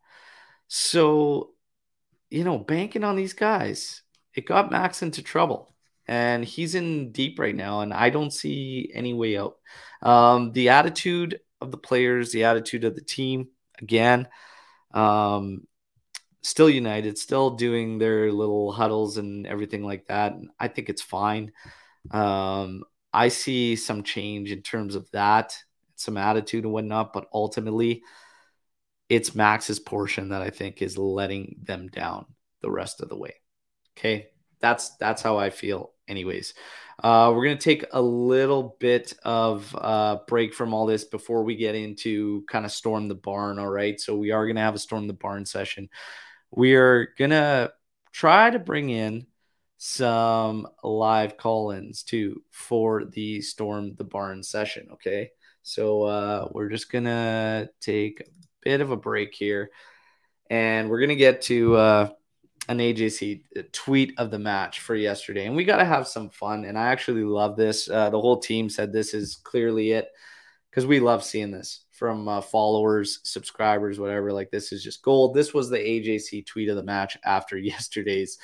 So, you know, banking on these guys, it got Max into trouble. And he's in deep right now, and I don't see any way out. Um, the attitude of the players, the attitude of the team, again, um, still united, still doing their little huddles and everything like that. I think it's fine. Um, I see some change in terms of that, some attitude and whatnot, but ultimately, it's Max's portion that I think is letting them down the rest of the way. Okay, that's that's how I feel. Anyways, uh, we're gonna take a little bit of uh, break from all this before we get into kind of storm the barn. All right, so we are gonna have a storm the barn session we are gonna try to bring in some live call-ins too for the storm the barn session okay? So uh, we're just gonna take a bit of a break here and we're gonna get to uh, an ajc tweet of the match for yesterday and we got to have some fun and i actually love this. Uh, the whole team said this is clearly it because we love seeing this from uh, followers, subscribers, whatever. Like this is just gold. This was the AJC tweet of the match after <laughs> yesterday's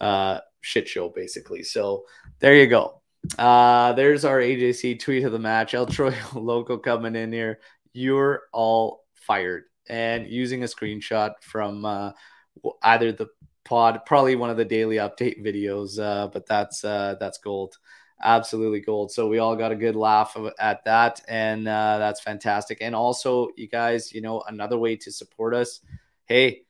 uh, shit show, basically. So there you go. Uh, there's our AJC tweet of the match. El Troy <laughs> Loco coming in here. You're all fired and using a screenshot from uh, either the pod, probably one of the daily update videos. Uh, but that's uh, that's gold absolutely gold. So we all got a good laugh at that, and uh, that's fantastic. And also, you guys, you know, another way to support us. Hey,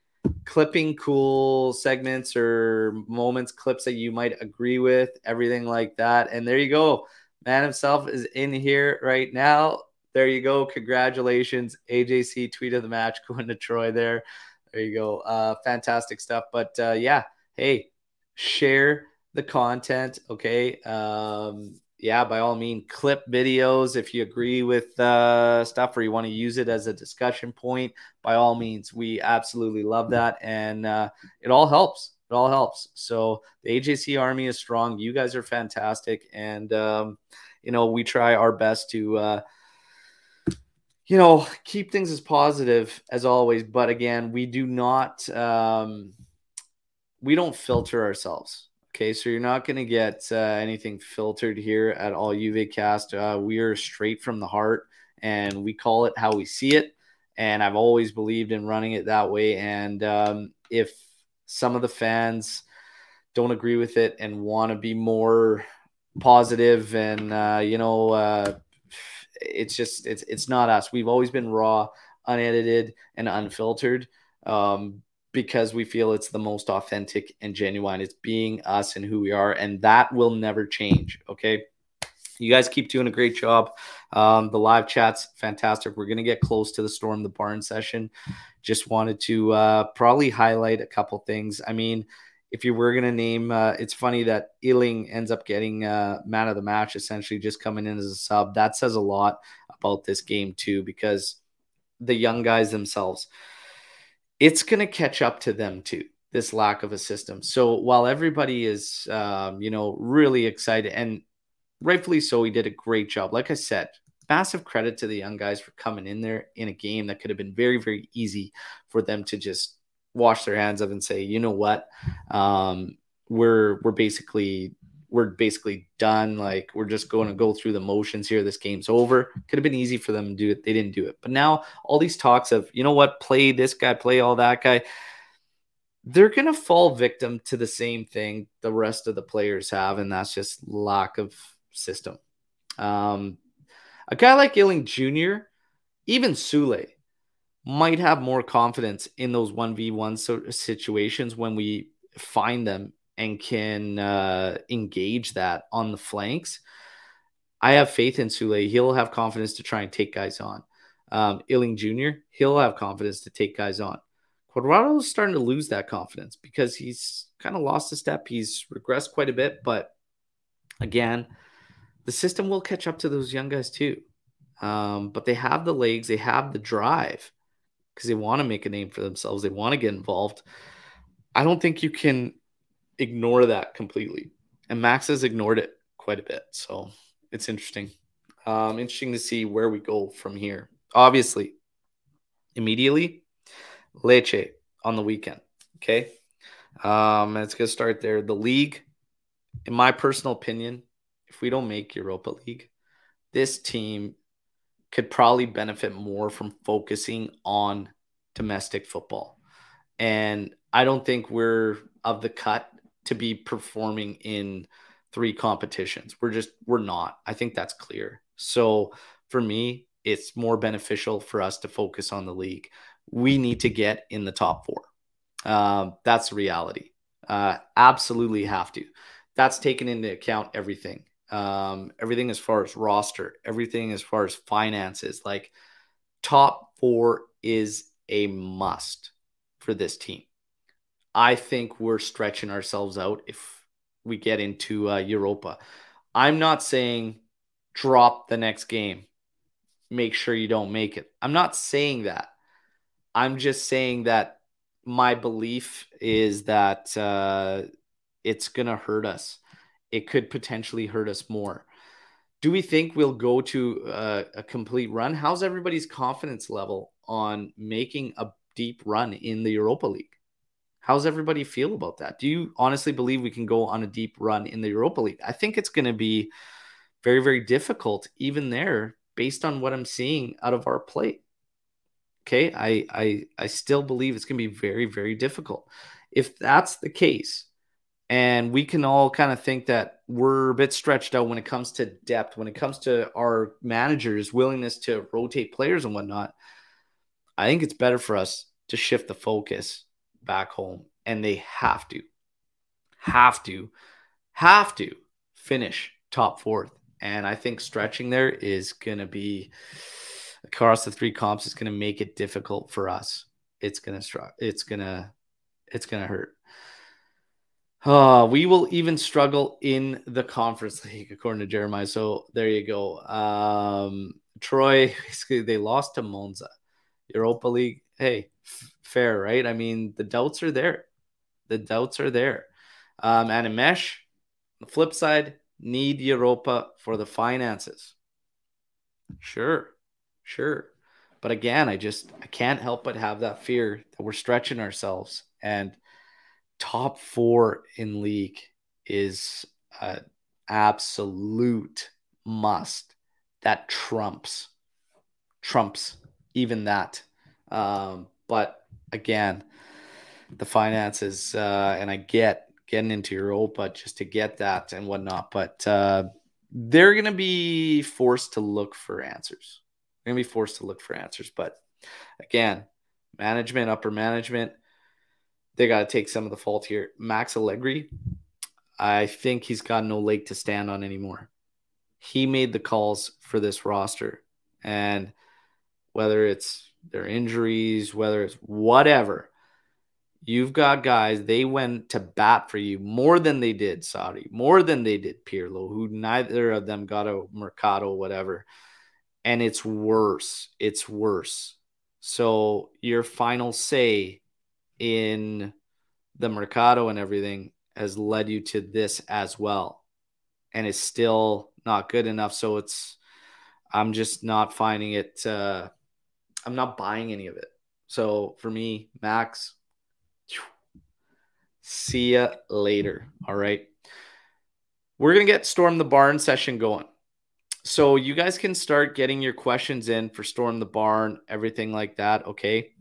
clipping cool segments or moments, clips that you might agree with, everything like that. And there you go. Man himself is in here right now. There you go. Congratulations, AJC tweet of the match <laughs> going to Troy there. There you go. Uh, fantastic stuff. But uh, yeah, hey, share the content. Okay. Um, yeah, by all means, clip videos if you agree with uh, stuff or you want to use it as a discussion point. By all means, we absolutely love that, and uh, it all helps. It all helps. So the AJC Army is strong. You guys are fantastic, and um, you know we try our best to. Uh, you know, keep things as positive as always. But again, we do not, um, we don't filter ourselves Okay, so you're not going to get uh, anything filtered here at all Juve Cast. Uh, we are straight from the heart, and we call it how we see it. And I've always believed in running it that way. And um, if some of the fans don't agree with it and want to be more positive, and uh, you know, uh, it's just it's it's not us. We've always been raw, unedited, and unfiltered. Um, because we feel it's the most authentic and genuine. It's being us and who we are, and that will never change. Okay. You guys keep doing a great job. Um, the live chat's fantastic. We're going to get close to the Storm the Barn session. Just wanted to uh, probably highlight a couple things. I mean, if you were going to name, uh, it's funny that Iling ends up getting uh, man of the match, essentially just coming in as a sub. That says a lot about this game, too, because the young guys themselves, it's going to catch up to them, too, this lack of a system. So while everybody is, um, you know, really excited and rightfully so, he did a great job. Like I said, massive credit to the young guys for coming in there in a game that could have been very, very easy for them to just wash their hands of and say, you know what, um, we're we're basically we're basically done. Like we're just going to go through the motions here. This game's over. Could have been easy for them to do it. They didn't do it. But now all these talks of, you know what, play this guy, play all that guy. They're going to fall victim to the same thing the rest of the players have, and that's just lack of system. Um, a guy like Iling Jr., even Soulé, might have more confidence in those 1v1 so situations when we find them and can uh, engage that on the flanks. I have faith in Soulé. He'll have confidence to try and take guys on. Um, Iling Jr., he'll have confidence to take guys on. is starting to lose that confidence because he's kind of lost a step. He's regressed quite a bit, but again, the system will catch up to those young guys too. Um, but they have the legs, they have the drive because they want to make a name for themselves. They want to get involved. I don't think you can ignore that completely. And Max has ignored it quite a bit. So it's interesting. Um, interesting to see where we go from here. Obviously, immediately, Lecce on the weekend. Okay. Um, let's get start there. The league, in my personal opinion, if we don't make Europa League, this team could probably benefit more from focusing on domestic football. And I don't think we're of the cut to be performing in three competitions. We're just, we're not. I think that's clear. So for me, it's more beneficial for us to focus on the league. We need to get in the top four. Um, that's reality. Uh, absolutely have to. That's taken into account everything um, everything as far as roster, everything as far as finances. Like top four is a must for this team. I think we're stretching ourselves out if we get into uh, Europa. I'm not saying drop the next game, make sure you don't make it. I'm not saying that. I'm just saying that my belief is that uh, it's going to hurt us it could potentially hurt us more. Do we think we'll go to a, a complete run? How's everybody's confidence level on making a deep run in the Europa League? How's everybody feel about that? Do you honestly believe we can go on a deep run in the Europa League? I think it's going to be very, very difficult, even there, based on what I'm seeing out of our plate. Okay, I I I still believe it's going to be very, very difficult. If that's the case, and we can all kind of think that we're a bit stretched out when it comes to depth, when it comes to our managers' willingness to rotate players and whatnot. I think it's better for us to shift the focus back home. And they have to, have to, have to finish top fourth. And I think stretching there is going to be across the three comps is going to make it difficult for us. It's going to, it's going to, it's going to hurt. Uh, we will even struggle in the conference league, according to Jeremiah. So there you go. Um, Troy, <laughs> basically, they lost to Monza. Europa League, hey, fair, right? I mean, the doubts are there. The doubts are there. Um, and Mesh, the flip side, need Europa for the finances. Sure, sure. But again, I just I can't help but have that fear that we're stretching ourselves. And top four in league is an absolute must that trumps trumps even that um, but again the finances uh, and i get getting into europa just to get that and whatnot but uh, they're going to be forced to look for answers they're going to be forced to look for answers but again management upper management they got to take some of the fault here. Max Allegri, I think he's got no leg to stand on anymore. He made the calls for this roster. And whether it's their injuries, whether it's whatever, You've got guys, they went to bat for you more than they did Sarri, more than they did Pirlo, who neither of them got a mercato, whatever. And it's worse. It's worse. So your final say in the mercato and everything has led you to this as well. And it's still not good enough. So it's, I'm just not finding it, uh, I'm not buying any of it. So for me, Max, See ya later. All right. We're going to get Storm the Barn session going. So you guys can start getting your questions in for Storm the Barn, everything like that. Okay.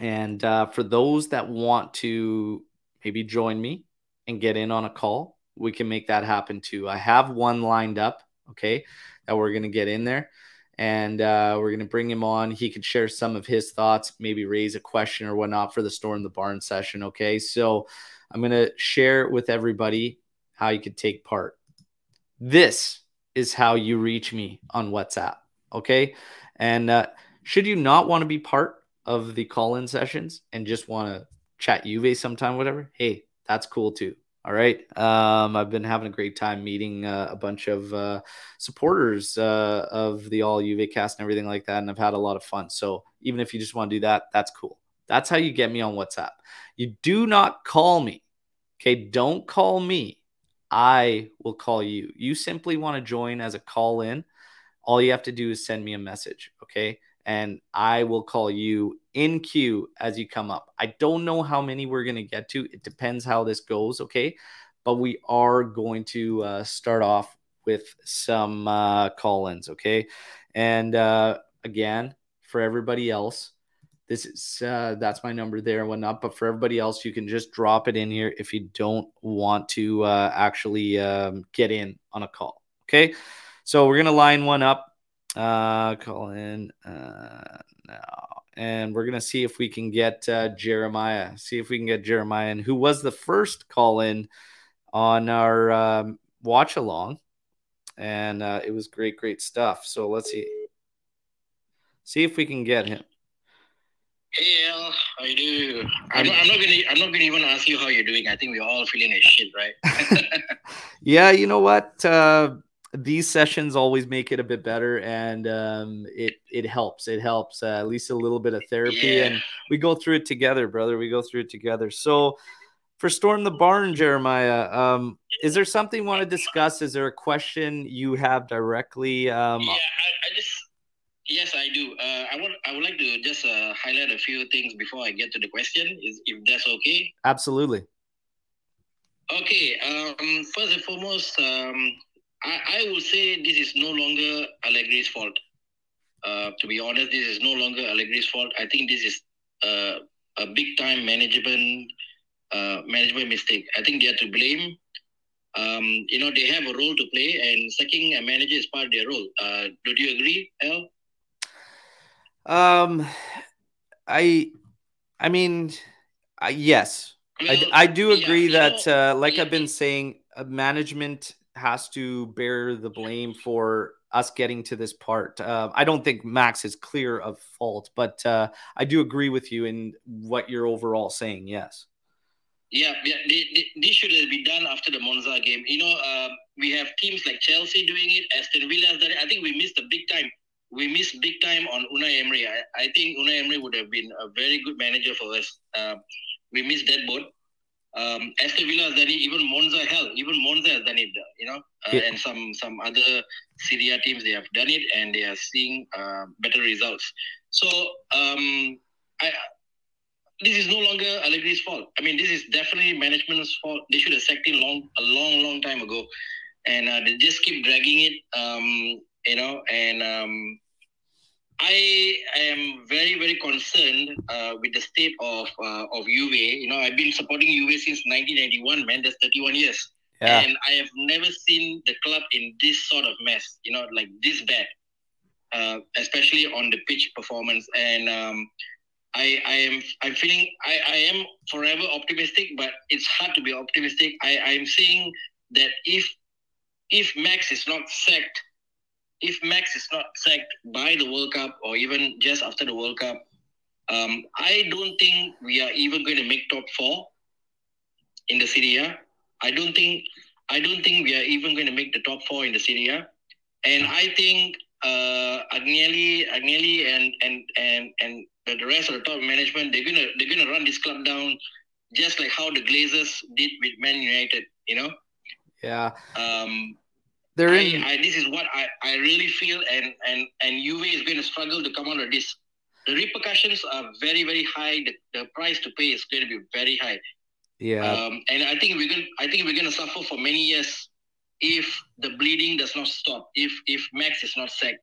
And uh, for those that want to maybe join me and get in on a call, we can make that happen too. I have one lined up. Okay. That we're going to get in there and uh, we're going to bring him on. He could share some of his thoughts, maybe raise a question or whatnot for the Storm the Barn session. Okay, so I'm going to share with everybody how you could take part. This is how you reach me on WhatsApp. Okay, and uh, should you not want to be part of the call-in sessions and just want to chat Juve sometime, whatever, hey, that's cool too. All right. Um, I've been having a great time meeting uh, a bunch of uh, supporters uh, of the All Juve cast and everything like that. And I've had a lot of fun. So even if you just want to do that, that's cool. That's how you get me on WhatsApp. You do not call me. Okay. Don't call me. I will call you. You simply want to join as a call in. All you have to do is send me a message. Okay and I will call you in queue as you come up. I don't know how many we're going to get to. It depends how this goes, okay? But we are going to uh, start off with some uh, call ins, okay? And uh, again, for everybody else, this is uh, that's my number there and whatnot. But for everybody else, you can just drop it in here if you don't want to uh, actually um, get in on a call, okay? So we're gonna line one up uh, call in uh, now. And we're going to see if we can get uh, Jeremiah. See if we can get Jeremiah in, who was the first call in on our um, watch along. And uh, it was great, great stuff. So let's see. See if we can get him. Hey Al, how you do? I'm, I'm, not gonna I'm not gonna even ask you how you're doing. I think we're all feeling a shit, right? <laughs> yeah, you know what? Uh, these sessions always make it a bit better and um, it it helps. It helps uh, at least a little bit of therapy yeah. and we go through it together brother. We go through it together. So for storm the barn jeremiah um, is there something you want to discuss? Is there a question you have directly um, yeah I, I, just yes i do. Uh, i would i would like to just uh, highlight a few things before i get to the question is if that's okay? Absolutely. Okay um, first and foremost um, I, I would say this is no longer Allegri's fault. Uh, to be honest, this is no longer Allegri's fault. I think this is uh, a big time management uh, management mistake. I think they are to blame. Um, you know, they have a role to play, and sacking a manager is part of their role. Uh, do you agree, Al? Um, I, I mean, yes, well, I, I do agree yeah, that, know, uh, like yeah, I've been saying, uh, management has to bear the blame for us getting to this part. Uh, I don't think Max is clear of fault, but uh, I do agree with you in what you're overall saying. Yes. Yeah, yeah, this should have been done after the Monza game. You know, uh, we have teams like Chelsea doing it, Aston Villa has done it. I think we missed a big time. We missed big time on Unai Emery. I, I think Unai Emery would have been a very good manager for us. Uh, we missed that boat. Um, Aston Villa has done it. Even Monza, hell, even Monza has done it. You know, uh, yeah. and some some other Serie A teams they have done it, and they are seeing uh, better results. So um, I, this is no longer Allegri's fault. I mean, this is definitely management's fault. They should have sacked him long, a long, long time ago, and uh, they just keep dragging it. Um, you know, and um, I am very, very concerned uh, with the state of uh, of Juve. You know, I've been supporting Juve since 1991, man. That's 31 years. Yeah. And I have never seen the club in this sort of mess, you know, like this bad, uh, especially on the pitch performance. And um, I, I am I'm feeling I, I am forever optimistic, but it's hard to be optimistic. I, I'm seeing that if if Max is not sacked if Max is not sacked by the World Cup or even just after the World Cup, Um, I don't think we are even going to make top four in the Serie A. I don't think I don't think we are even going to make the top four in the Serie A. And I think uh, Agnelli, Agnelli, and and and and the rest of the top management, they're gonna they're gonna run this club down, just like how the Glazers did with Man United. You know. Yeah. Um, They're I, in. I, this is what I, I really feel, and and and Juve is going to struggle to come out of this. The repercussions are very very high. The, the price to pay is going to be very high. yeah. Um, and I think we're gonna I think we're going to suffer for many years if the bleeding does not stop. If if Max is not sacked,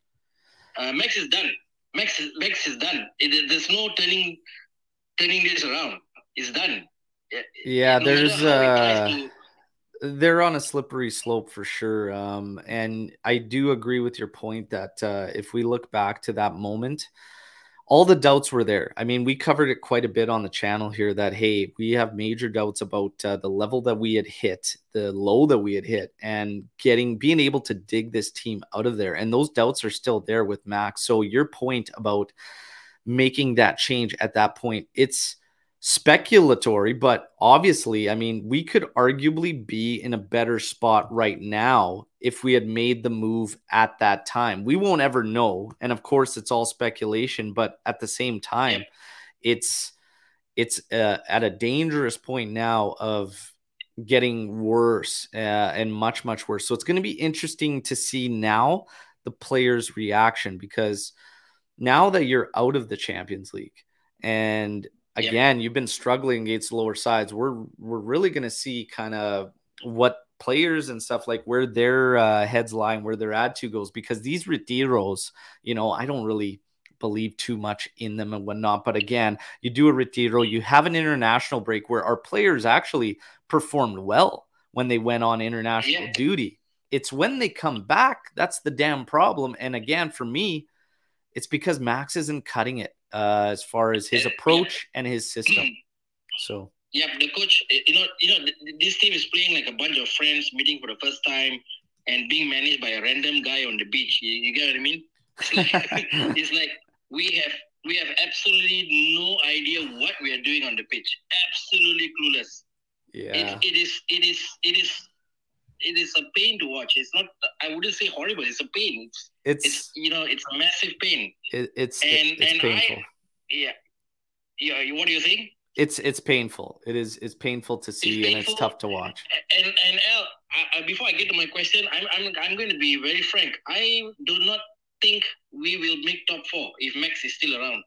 uh, Max is done. Max is, Max is done. It, there's no turning turning this around. It's done. yeah. No There's how he tries uh. to- they're on a slippery slope for sure. Um, and I do agree with your point that uh, if we look back to that moment, all the doubts were there. I mean, we covered it quite a bit on the channel here that, hey, we have major doubts about uh, the level that we had hit, the low that we had hit, and getting, being able to dig this team out of there. And those doubts are still there with Max. So, your point about making that change at that point, it's, speculatory, but obviously, I mean, we could arguably be in a better spot right now if we had made the move at that time. We won't ever know, and of course, it's all speculation. But at the same time, it's it's uh, at a dangerous point now of getting worse uh, and much much worse. So it's going to be interesting to see now the players' reaction because now that you're out of the Champions League and Again, you've been struggling against lower sides. We're we're really going to see kind of what players and stuff like where their uh, heads lie and where their attitude goes because these retiros, you know, I don't really believe too much in them and whatnot. But again, you do a retiro, you have an international break where our players actually performed well when they went on international Yeah. duty. It's when they come back that's the damn problem. And again, for me, it's because Max isn't cutting it uh, as far as his Yeah, approach and his system. <clears throat> So Yeah, the coach, eh, you know, you know, th- th- this team is playing like a bunch of friends meeting for the first time and being managed by a random guy on the beach. You, you get what I mean? It's like, <laughs> <laughs> it's like we have we have absolutely no idea what we are doing on the pitch. Absolutely clueless. yeah, It, it is it is it is it is a pain to watch. It's not. I wouldn't say horrible. It's a pain. It's, it's it's you know it's a massive pain. it, it's And it's and painful. I yeah yeah. What do you think? It's it's painful. It is it's painful to see and it's tough to watch. And and Al, I, I, before I get to my question, I'm, I'm I'm going to be very frank. I do not think we will make top four if Max is still around.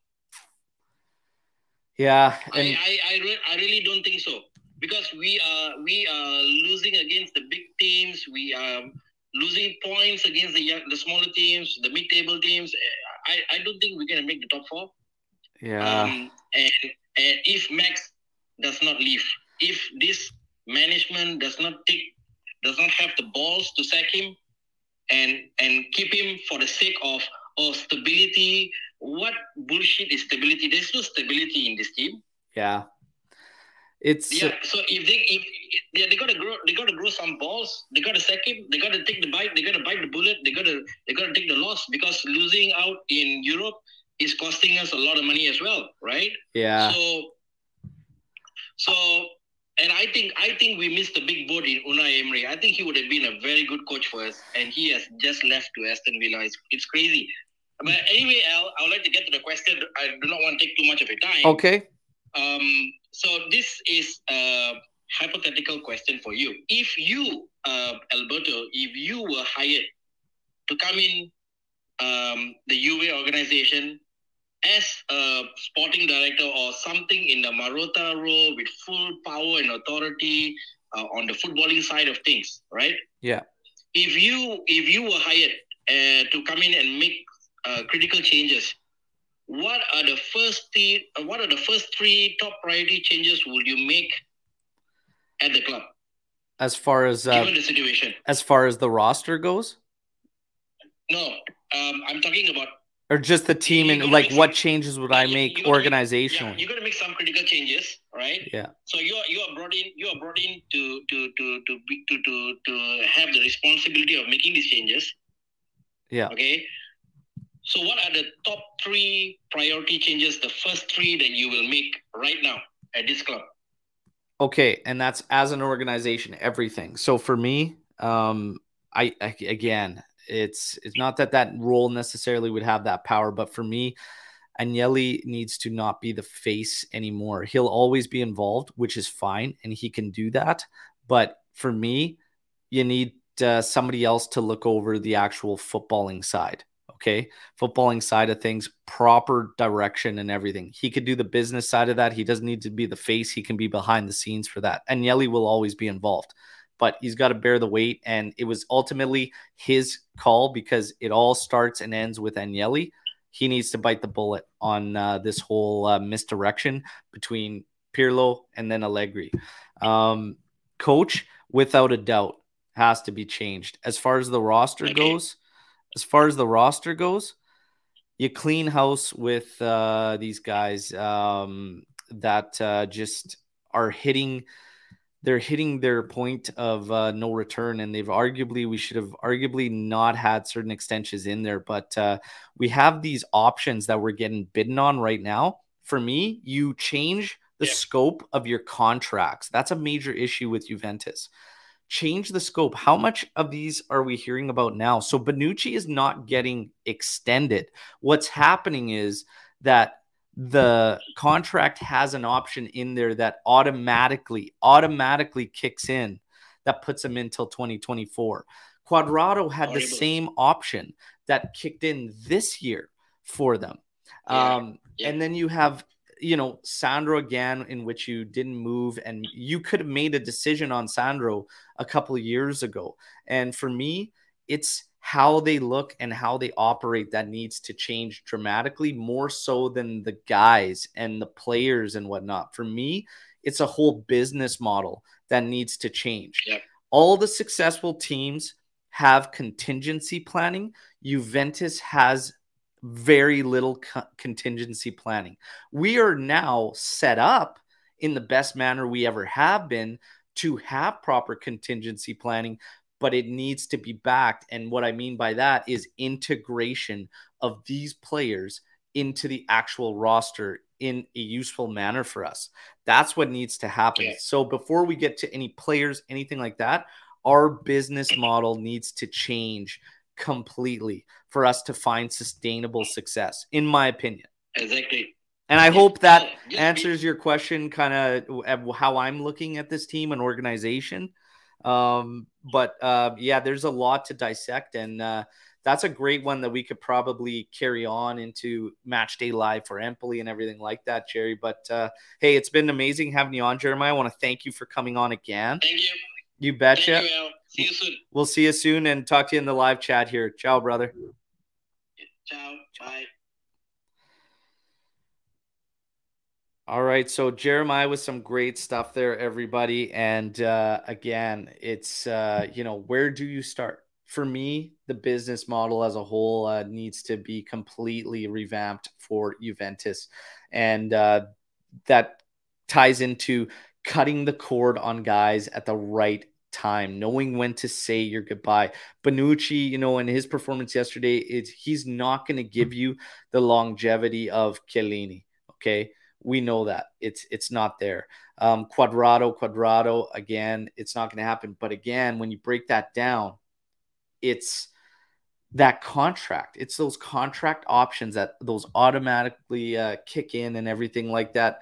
Yeah, I I I, re- I really don't think so because we are we are losing against the big teams. We are losing points against the young, the smaller teams, the mid-table teams. I I don't think we're going to make the top four. yeah, Um, and, and if Max does not leave, if this management does not take, does not have the balls to sack him, and and keep him for the sake of of stability, what bullshit is stability? There's no stability in this team. yeah. It's Yeah. So if they if yeah, they gotta grow they gotta grow some balls. They gotta sack him. They gotta take the bite. They gotta bite the bullet. They gotta they gotta take the loss because losing out in Europe is costing us a lot of money as well, right? yeah, So, so, and I think I think we missed the big boat in Unai Emery. I think he would have been a very good coach for us, and he has just left to Aston Villa. It's, it's crazy. But anyway, Al, I would like to get to the question. I do not want to take too much of your time. okay. Um, so this is a hypothetical question for you. If you, uh, Alberto, if you were hired to come in um, the Juve organization as a sporting director or something in the Marotta role with full power and authority uh, on the footballing side of things, right? Yeah. If you if you were hired uh, to come in and make uh, critical changes, what are the first three? What are the first three top priority changes will you make at the club, As far as uh, given the situation? as far as the roster goes, No, um, I'm talking about or just the team and like what some- changes would I make you organizationally? Yeah, you're gonna make some critical changes, right? Yeah. So you are you are brought in you are brought in to to to to to, to to have the responsibility of making these changes. Yeah. Okay. So, what are the top three priority changes, the first three that you will make right now at this club? Okay, and that's as an organization, everything. So for me, um, I, I again, it's it's not that that role necessarily would have that power, but for me, Agnelli needs to not be the face anymore. He'll always be involved, which is fine, and he can do that. But for me, you need uh, somebody else to look over the actual footballing side. Okay. Footballing side of things, proper direction and everything. He could do the business side of that. He doesn't need to be the face. He can be behind the scenes for that. And Agnelli will always be involved, but he's got to bear the weight. And it was ultimately his call because it all starts and ends with Agnelli. He needs to bite the bullet on uh, this whole uh, misdirection between Pirlo and then Allegri. Um, coach, without a doubt, has to be changed. As far as the roster goes, as far as the roster goes, you clean house with uh, these guys um, that uh, just are hitting. They're hitting their point of uh, no return, and they've arguably we should have arguably not had certain extensions in there, but uh, we have these options that we're getting bidden on right now. For me, you change the yeah. scope of your contracts. That's a major issue with Juventus change the scope. How much of these are we hearing about now? So Bonucci is not getting extended. What's happening is that the contract has an option in there that automatically automatically kicks in that puts him until 2024. Cuadrado had the same option that kicked in this year for them. Yeah. Um, yeah. And then you have you know, Sandro again, in which you didn't move, and you could have made a decision on Sandro a couple years ago. And for me, it's how they look and how they operate that needs to change dramatically, more so than the guys and the players and whatnot. For me, it's a whole business model that needs to change. Yep. All the successful teams have contingency planning. Juventus has very little co- contingency planning. We are now set up in the best manner we ever have been to have proper contingency planning, but it needs to be backed. And what I mean by that is integration of these players into the actual roster in a useful manner for us. That's what needs to happen. So before we get to any players, anything like that, our business model needs to change completely for us to find sustainable success, in my opinion. Exactly. And I hope that answers your question, kind of how I'm looking at this team and organization. Um, but uh, yeah, there's a lot to dissect, and uh, that's a great one that we could probably carry on into match day live for Empoli and everything like that, Jerry. But uh, hey, it's been amazing having you on, Jeremiah. I want to thank you for coming on again. Thank you. You betcha. See you soon. We'll see you soon and talk to you in the live chat here. Ciao, brother. Ciao. Bye. All right, so Jeremiah with some great stuff there, everybody. And uh, again, it's uh, you know where do you start? For me, the business model as a whole uh, needs to be completely revamped for Juventus, and uh, that ties into cutting the cord on guys at the right time, knowing when to say your goodbye. Bonucci, you know, in his performance yesterday, it's he's not going to give you the longevity of Chiellini. Okay, we know that it's it's not there. Um, Cuadrado, Cuadrado, again, it's not going to happen. But again, when you break that down, it's that contract. It's those contract options that those automatically uh, kick in and everything like that.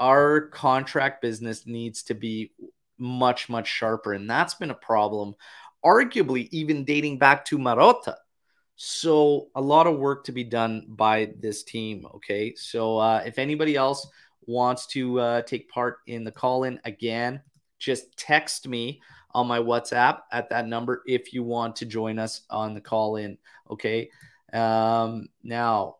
Our contract business needs to be much, much sharper. And that's been a problem, arguably, even dating back to Marotta. So, a lot of work to be done by this team. Okay. So, uh, if anybody else wants to uh, take part in the call in again, just text me on my WhatsApp at that number if you want to join us on the call in. Okay. Um, now,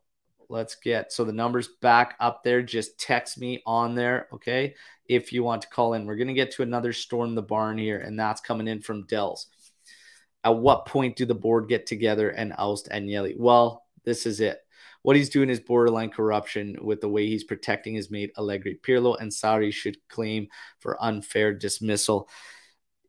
let's get so the numbers back up there. Just text me on there. Okay if you want to call in. We're going to get to another storm the barn here, and that's coming in from Dells. At what point do the board get together and oust Agnelli? Well, this is it. What he's doing is borderline corruption with the way he's protecting his mate Allegri. Pirlo and Sarri should claim for unfair dismissal.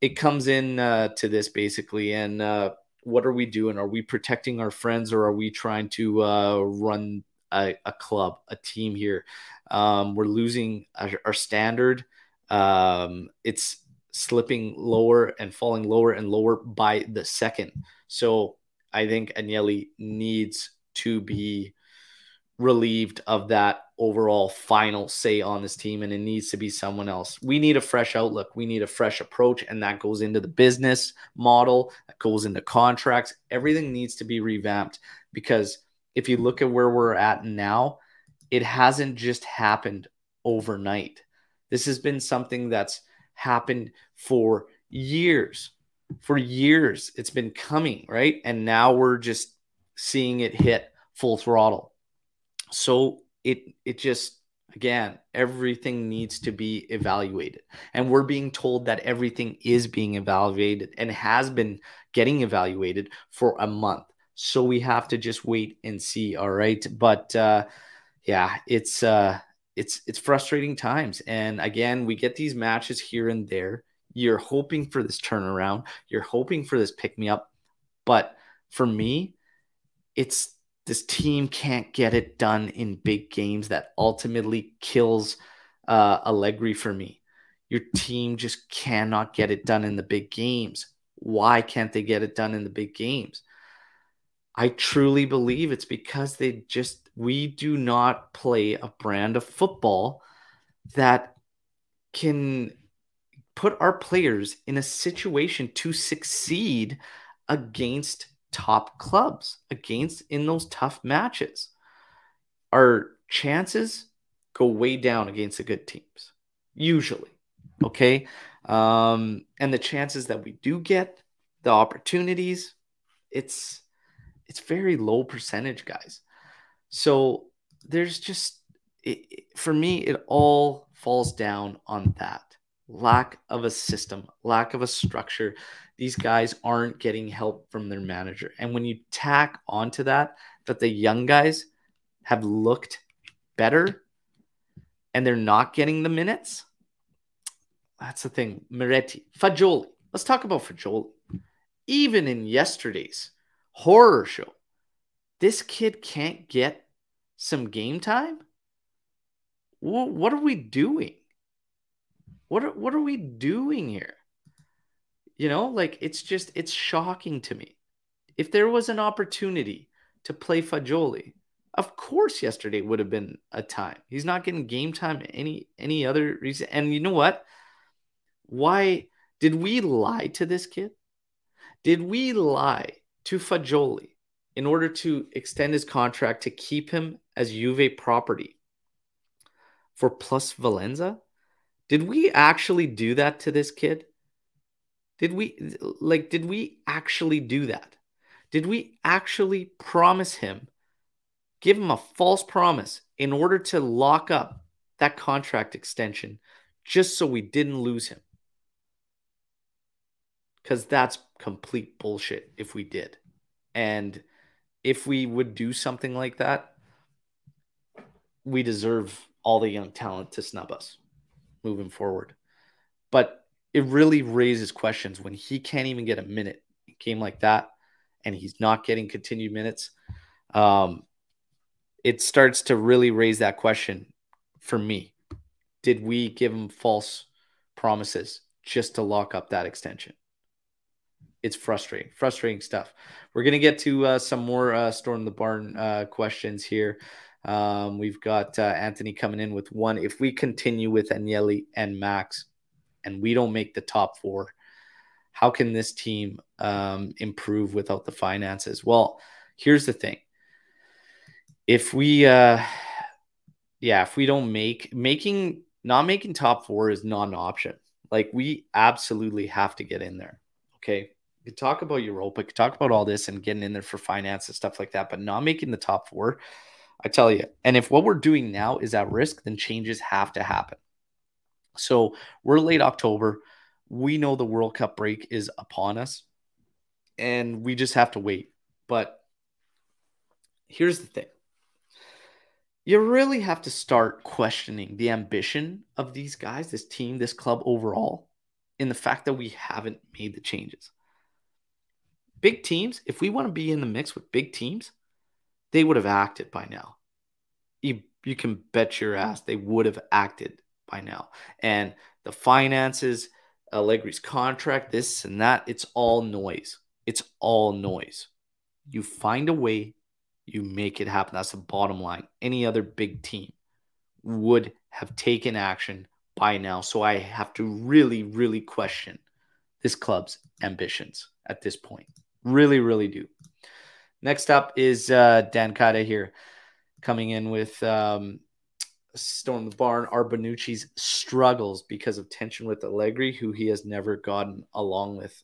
It comes in uh, to this basically, and uh, what are we doing? Are we protecting our friends or are we trying to uh, run a, a, club, a team here? Um, we're losing our, our standard. Um, it's slipping lower and falling lower and lower by the second. So I think Agnelli needs to be relieved of that overall final say on this team, and it needs to be someone else. We need a fresh outlook. We need a fresh approach, and that goes into the business model, that goes into contracts. Everything needs to be revamped because if you look at where we're at now, it hasn't just happened overnight. This has been something that's happened for years. For years, it's been coming, right? And now we're just seeing it hit full throttle. So it it just again everything needs to be evaluated and we're being told that everything is being evaluated and has been getting evaluated for a month so we have to just wait and see all right but uh yeah it's uh it's it's frustrating times and again we get these matches here and there you're hoping for this turnaround you're hoping for this pick me up but for me it's this team can't get it done in big games that ultimately kills uh, Allegri for me. Your team just cannot get it done in the big games. Why can't they get it done in the big games? I truly believe it's because they just, we do not play a brand of football that can put our players in a situation to succeed against top clubs against in those tough matches. Our chances go way down against the good teams, usually. Okay. Um, and the chances that we do get the opportunities, it's it's very low percentage, guys. So there's just it, for me, it all falls down on that lack of a system, lack of a structure. These guys aren't getting help from their manager. And when you tack onto that, that the young guys have looked better and they're not getting the minutes, that's the thing. Miretti, Fagioli. Let's talk about Fagioli. Even in yesterday's horror show, this kid can't get some game time. What are we doing? What are, what are we doing here? You know, like it's just it's shocking to me. If there was an opportunity to play Fagioli, of course yesterday would have been a time. He's not getting game time any any other reason. And you know what? Why did we lie to this kid? Did we lie to Fagioli in order to extend his contract to keep him as Juve property for plusvalenza? Did we actually do that to this kid? Did we like did we actually do that? Did we actually promise him give him a false promise in order to lock up that contract extension just so we didn't lose him? Cuz that's complete bullshit if we did. And if we would do something like that, we deserve all the young talent to snub us moving forward. But it really raises questions when he can't even get a minute in a game like that and he's not getting continued minutes. Um, it starts to really raise that question for me. Did we give him false promises just to lock up that extension? It's frustrating, frustrating stuff. We're to get to uh, some more uh, Storm the Barn uh, questions here. Um, we've got uh, Anthony coming in with one. If we continue with Agnelli and Max and we don't make the top four, how can this team um, improve without the finances? Well, here's the thing. If we, uh, yeah, if we don't make making not making top four is not an option. Like we absolutely have to get in there. Okay. You talk about Europa, you talk about all this and getting in there for finance and stuff like that, but not making the top four I tell you. And if what we're doing now is at risk, then changes have to happen. So we're late October. We know the World Cup break is upon us, and we just have to wait. But here's the thing you really have to start questioning the ambition of these guys, this team, this club overall, in the fact that we haven't made the changes. Big teams, if we want to be in the mix with big teams, they would have acted by now. You you can bet your ass they would have acted by now. And the finances, Allegri's contract, this and that, it's all noise. It's all noise. You find a way, you make it happen. That's the bottom line. Any other big team would have taken action by now. So I have to really, really question this club's ambitions at this point. Really, really do. Next up is uh, Dan Kada here coming in with um, Storm the Barn. Are Bonucci's struggles because of tension with Allegri, who he has never gotten along with.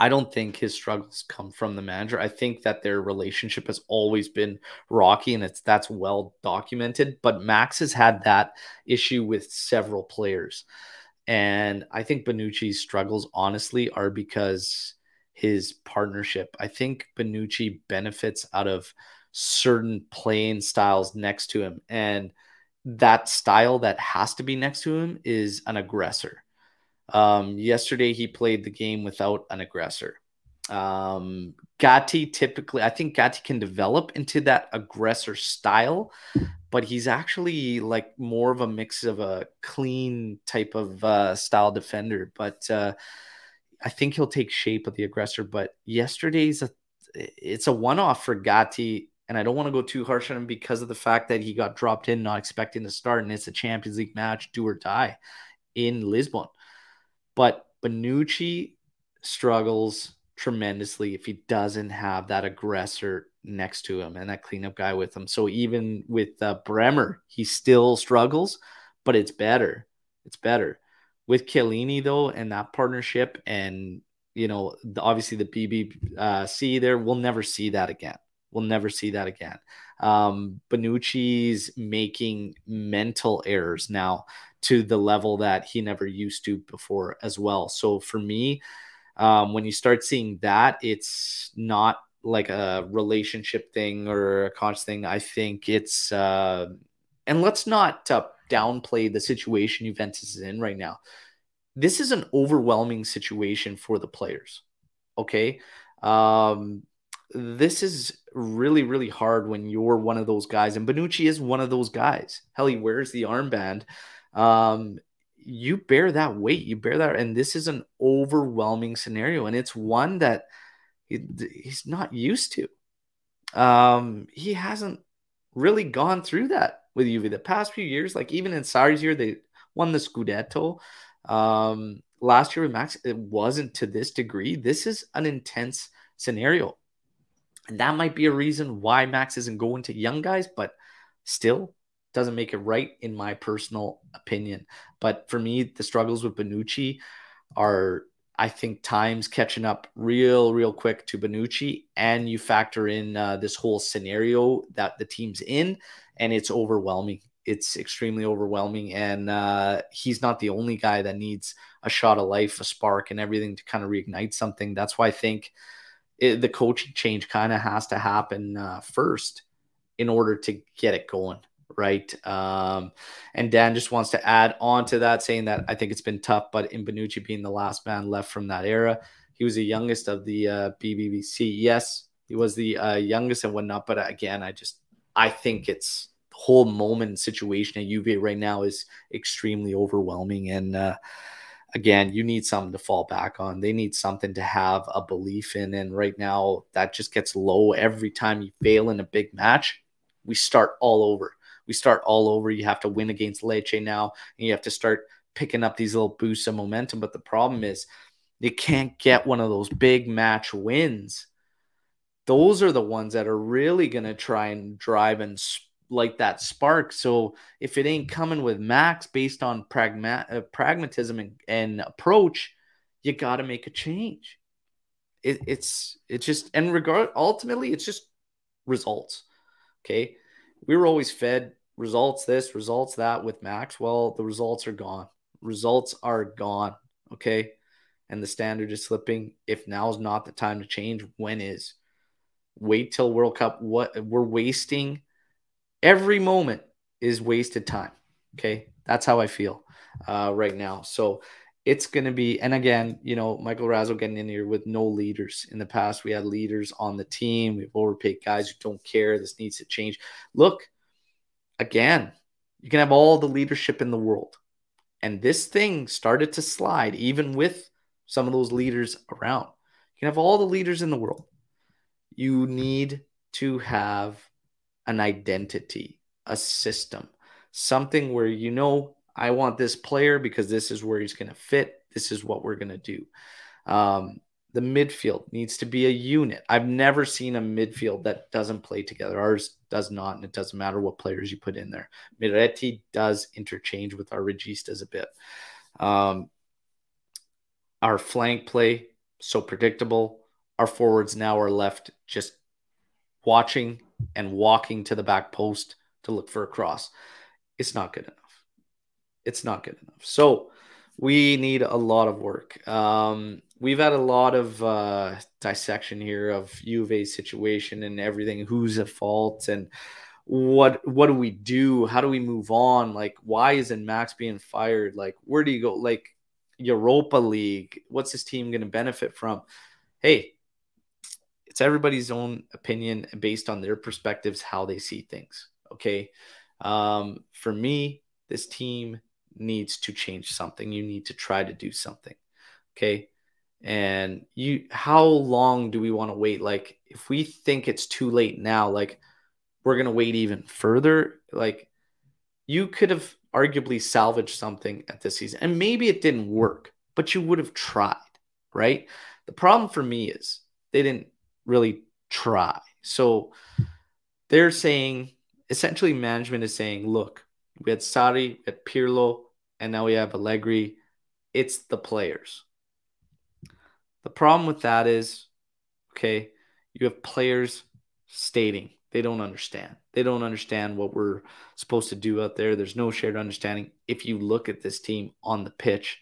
I don't think his struggles come from the manager. I think that their relationship has always been rocky and it's that's well documented. But Max has had that issue with several players. And I think Bonucci's struggles, honestly, are because his partnership. I think Bonucci benefits out of certain playing styles next to him. And that style that has to be next to him is an aggressor. Um, yesterday, he played the game without an aggressor. Um, Gatti typically, I think Gatti can develop into that aggressor style, but he's actually like more of a mix of a clean type of uh, style defender. But uh, I think he'll take shape of the aggressor. But yesterday's a, it's a one off for Gatti, and I don't want to go too harsh on him because of the fact that he got dropped in, not expecting to start, and it's a Champions League match, do or die, in Lisbon. But Bonucci struggles tremendously if he doesn't have that aggressor next to him and that cleanup guy with him. So even with uh, Bremer, he still struggles, but it's better. It's better with Chiellini though, and that partnership, and you know, the, obviously the BBC uh, there, we'll never see that again. We'll never see that again. Um, Bonucci's making mental errors now to the level that he never used to before as well. So for me, um, when you start seeing that, it's not like a relationship thing or a conscious thing. I think it's, uh, and let's not uh, downplay the situation Juventus is in right now. This is an overwhelming situation for the players. Okay. Um, this is really, really hard when you're one of those guys. And Bonucci is one of those guys. Hell, he wears the armband. Um, you bear that weight. You bear that. And this is an overwhelming scenario. And it's one that he, he's not used to. Um, he hasn't really gone through that with Juve the past few years. Like even in Sarri's year, they won the Scudetto. Um, last year with Max, it wasn't to this degree. This is an intense scenario. And that might be a reason why Max isn't going to young guys, but still doesn't make it right in my personal opinion. But for me, the struggles with Bonucci are, I think, times catching up real, real quick to Bonucci. And you factor in uh, this whole scenario that the team's in, and it's overwhelming. It's extremely overwhelming. And uh, he's not the only guy that needs a shot of life, a spark, and everything to kind of reignite something. That's why I think it, the coaching change kind of has to happen uh, first in order to get it going right? Um, and Dan just wants to add on to that, saying that I think it's been tough, but in Bonucci being the last man left from that era, he was the youngest of the uh, BBVC. Yes, he was the uh, youngest and whatnot, but again, I just I think it's the whole moment situation at Juve right now is extremely overwhelming and. Uh, again, you need something to fall back on. They need something to have a belief in. And right now, that just gets low every time you fail in a big match. We start all over. We start all over. You have to win against Lecce now, and you have to start picking up these little boosts of momentum. But the problem is, you can't get one of those big match wins. Those are the ones that are really going to try and drive and like that spark. So if it ain't coming with Max based on pragma- uh, pragmatism and, and, approach, you got to make a change. It, it's it's just and regard ultimately it's just results. Okay, we were always fed results this, results that with Max. Well, the results are gone. Results are gone. Okay, and the standard is slipping. If now is not the time to change, when is? Wait till World Cup. What we're wasting every moment is wasted time. Okay. That's how I feel uh, right now. So it's going to be, and again, you know, Michael Razzle getting in here with no leaders. In the past, we had leaders on the team. We've overpaid guys who don't care. This needs to change. Look, again, you can have all the leadership in the world. And this thing started to slide, even with some of those leaders around. You can have all the leaders in the world. You need to have an identity, a system, something where you know I want this player because this is where he's going to fit. This is what we're going to do. Um, the midfield needs to be a unit. I've never seen a midfield that doesn't play together. Ours does not, and it doesn't matter what players you put in there. Miretti does interchange with our registas a bit. Um, our flank play so predictable. Our forwards now are left just watching and walking to the back post to look for a cross. It's not good enough it's not good enough. So we need a lot of work. Um, we've had a lot of uh, dissection here of Juve's situation and everything. Who's at fault and what what do we do? How do we move on? Like, why isn't Max being fired? Like, where do you go? Like, Europa League. What's this team going to benefit from? Hey, it's everybody's own opinion based on their perspectives, how they see things. Okay. Um, for me, this team needs to change something. You need to try to do something. Okay. And you, how long do we want to wait? Like, if we think it's too late now, like, we're going to wait even further. Like, you could have arguably salvaged something at this season, and maybe it didn't work, but you would have tried, right? The problem for me is they didn't really try. So they're saying, essentially, management is saying, look, we had Sarri, we had Pirlo, and now we have Allegri. It's the players. The problem with that is, okay, you have players stating they don't understand. They don't understand what we're supposed to do out there. There's no shared understanding. If you look at this team on the pitch,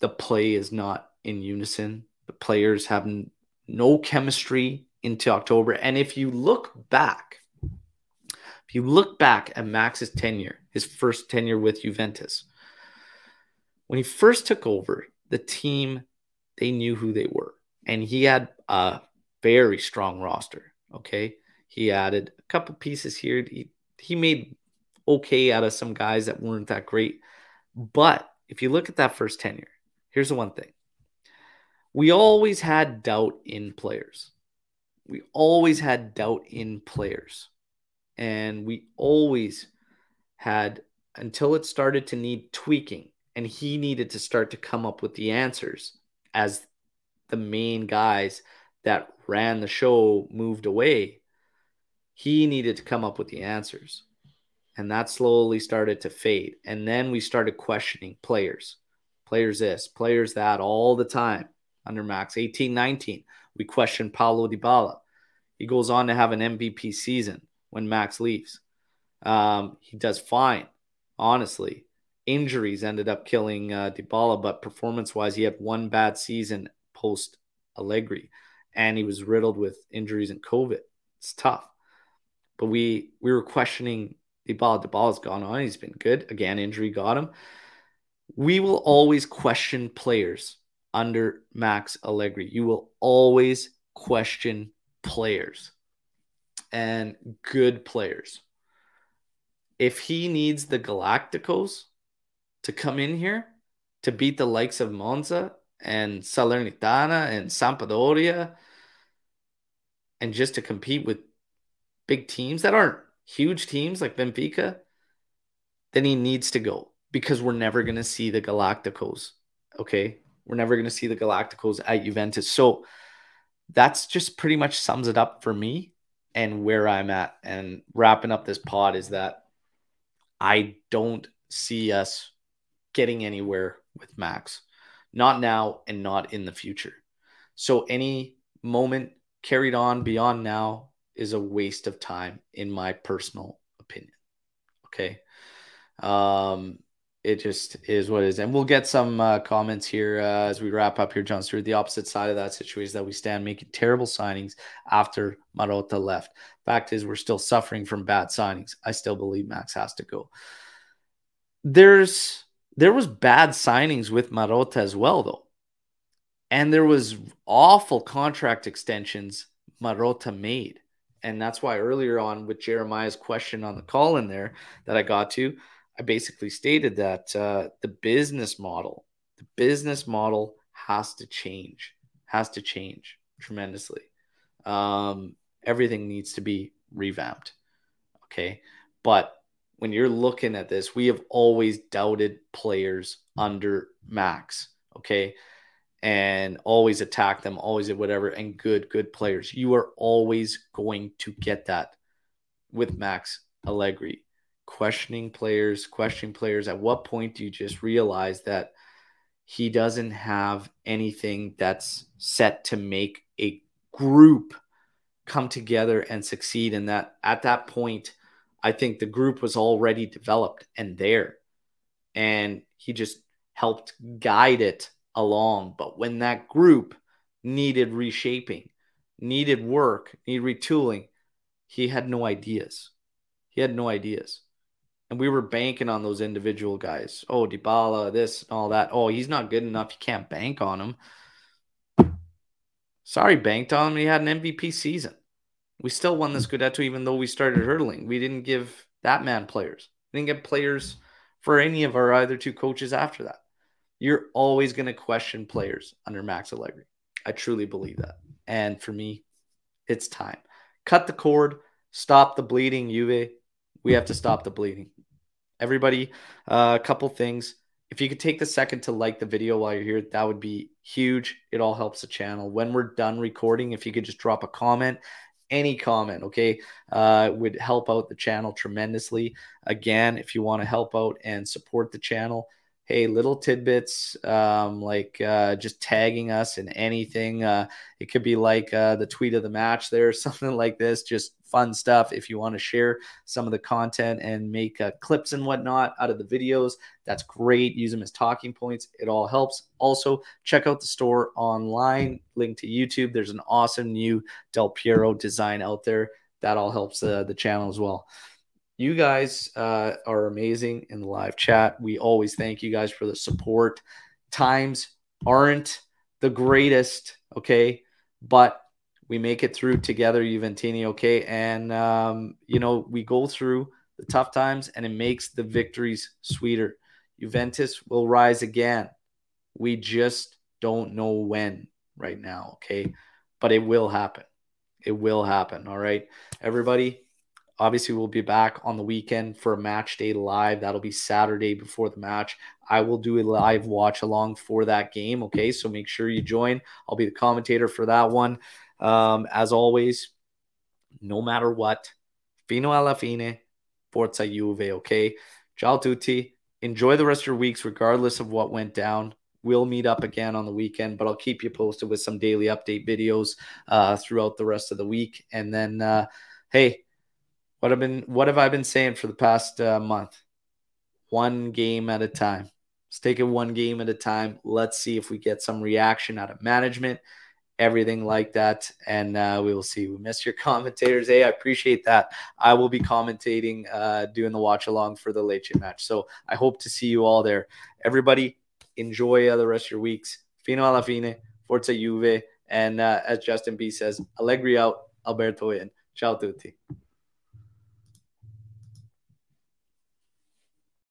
the play is not in unison. The players have no chemistry into October. And if you look back, if you look back at Max's tenure, his first tenure with Juventus, when he first took over, the team, they knew who they were. And he had a very strong roster. Okay. He added a couple pieces here. He, he made okay out of some guys that weren't that great. But if you look at that first tenure, here's the one thing we always had doubt in players. We always had doubt in players. And we always had until it started to need tweaking and he needed to start to come up with the answers as the main guys that ran the show moved away he needed to come up with the answers and that slowly started to fade and then we started questioning players players this players that all the time under max 18 19 we questioned paulo dybala he goes on to have an mvp season when max leaves um, he does fine, honestly. Injuries ended up killing uh, Dybala, but performance-wise, he had one bad season post Allegri, and he was riddled with injuries and COVID. It's tough, but we we were questioning Dybala. Dybala's gone on; he's been good. Again, injury got him. We will always question players under Max Allegri. You will always question players and good players if he needs the Galacticos to come in here to beat the likes of Monza and Salernitana and Sampdoria and just to compete with big teams that aren't huge teams like Benfica, then he needs to go because we're never going to see the Galacticos. Okay. We're never going to see the Galacticos at Juventus. So that's just pretty much sums it up for me and where I'm at. And wrapping up this pod is that I don't see us getting anywhere with Max, not now and not in the future. So any moment carried on beyond now is a waste of time, in my personal opinion. Okay. Um, it just is what it is. And we'll get some uh, comments here uh, as we wrap up here, John Stewart. The opposite side of that situation is that we stand making terrible signings after Marotta left. Fact is, we're still suffering from bad signings. I still believe Max has to go. There's there was bad signings with Marotta as well, though. And there was awful contract extensions Marotta made. And that's why earlier on with Jeremiah's question on the call in there that I got to, I basically stated that uh, the business model, the business model has to change, has to change tremendously. Um, everything needs to be revamped. Okay. But when you're looking at this, we have always doubted players under max. Okay. And always attack them, always at whatever, and good, good players. You are always going to get that with Max Allegri. Questioning players, questioning players. At what point do you just realize that he doesn't have anything that's set to make a group come together and succeed? And that at that point, I think the group was already developed and there. And he just helped guide it along. But when that group needed reshaping, needed work, needed retooling, he had no ideas. He had no ideas. And we were banking on those individual guys. Oh, Dybala, this and all that. Oh, he's not good enough. You can't bank on him. Sorry, banked on him. He had an MVP season. We still won the Scudetto even though we started hurdling. We didn't give that man players. We didn't get players for any of our either two coaches after that. You're always going to question players under Max Allegri. I truly believe that. And for me, it's time. Cut the cord, stop the bleeding, Juve. We have to stop the bleeding. Everybody, uh, a couple things. If you could take the second to like the video while you're here, that would be huge. It all helps the channel. When we're done recording, if you could just drop a comment any comment, okay, uh, would help out the channel tremendously. Again, if you want to help out and support the channel, hey, little tidbits um, like uh, just tagging us in anything. Uh, it could be like uh, the tweet of the match there, or <laughs> something like this, just fun stuff. If you want to share some of the content and make uh, clips and whatnot out of the videos, that's great. Use them as talking points. It all helps. Also, check out the store online, link to YouTube. There's an awesome new Del Piero design out there. That all helps uh, the channel as well. You guys uh, are amazing in the live chat. We always thank you guys for the support. Times aren't the greatest, okay, but we make it through together, Juventini, okay? And, um, you know, we go through the tough times and it makes the victories sweeter. Juventus will rise again. We just don't know when right now, okay? But it will happen. It will happen, all right? Everybody, obviously we'll be back on the weekend for a match day live. That'll be Saturday before the match. I will do a live watch along for that game, okay? So make sure you join. I'll be the commentator for that one. Um, as always, no matter what, fino alla fine, forza Juve, okay? Ciao tutti. Enjoy the rest of your weeks, regardless of what went down. We'll meet up again on the weekend, but I'll keep you posted with some daily update videos uh, throughout the rest of the week. And then, uh, hey, what have been what have I been saying for the past uh, month? One game at a time. Let's take it one game at a time. Let's see if we get some reaction out of management everything like that. And uh, we will see. We miss your <laughs> commentators. Hey, I appreciate that. I will be commentating, uh, doing the watch along for the Lecce match. So I hope to see you all there. Everybody, enjoy uh, the rest of your weeks. Fino alla fine, Forza Juve. And uh, as Justin B says, Allegri out, Alberto in. Ciao tutti.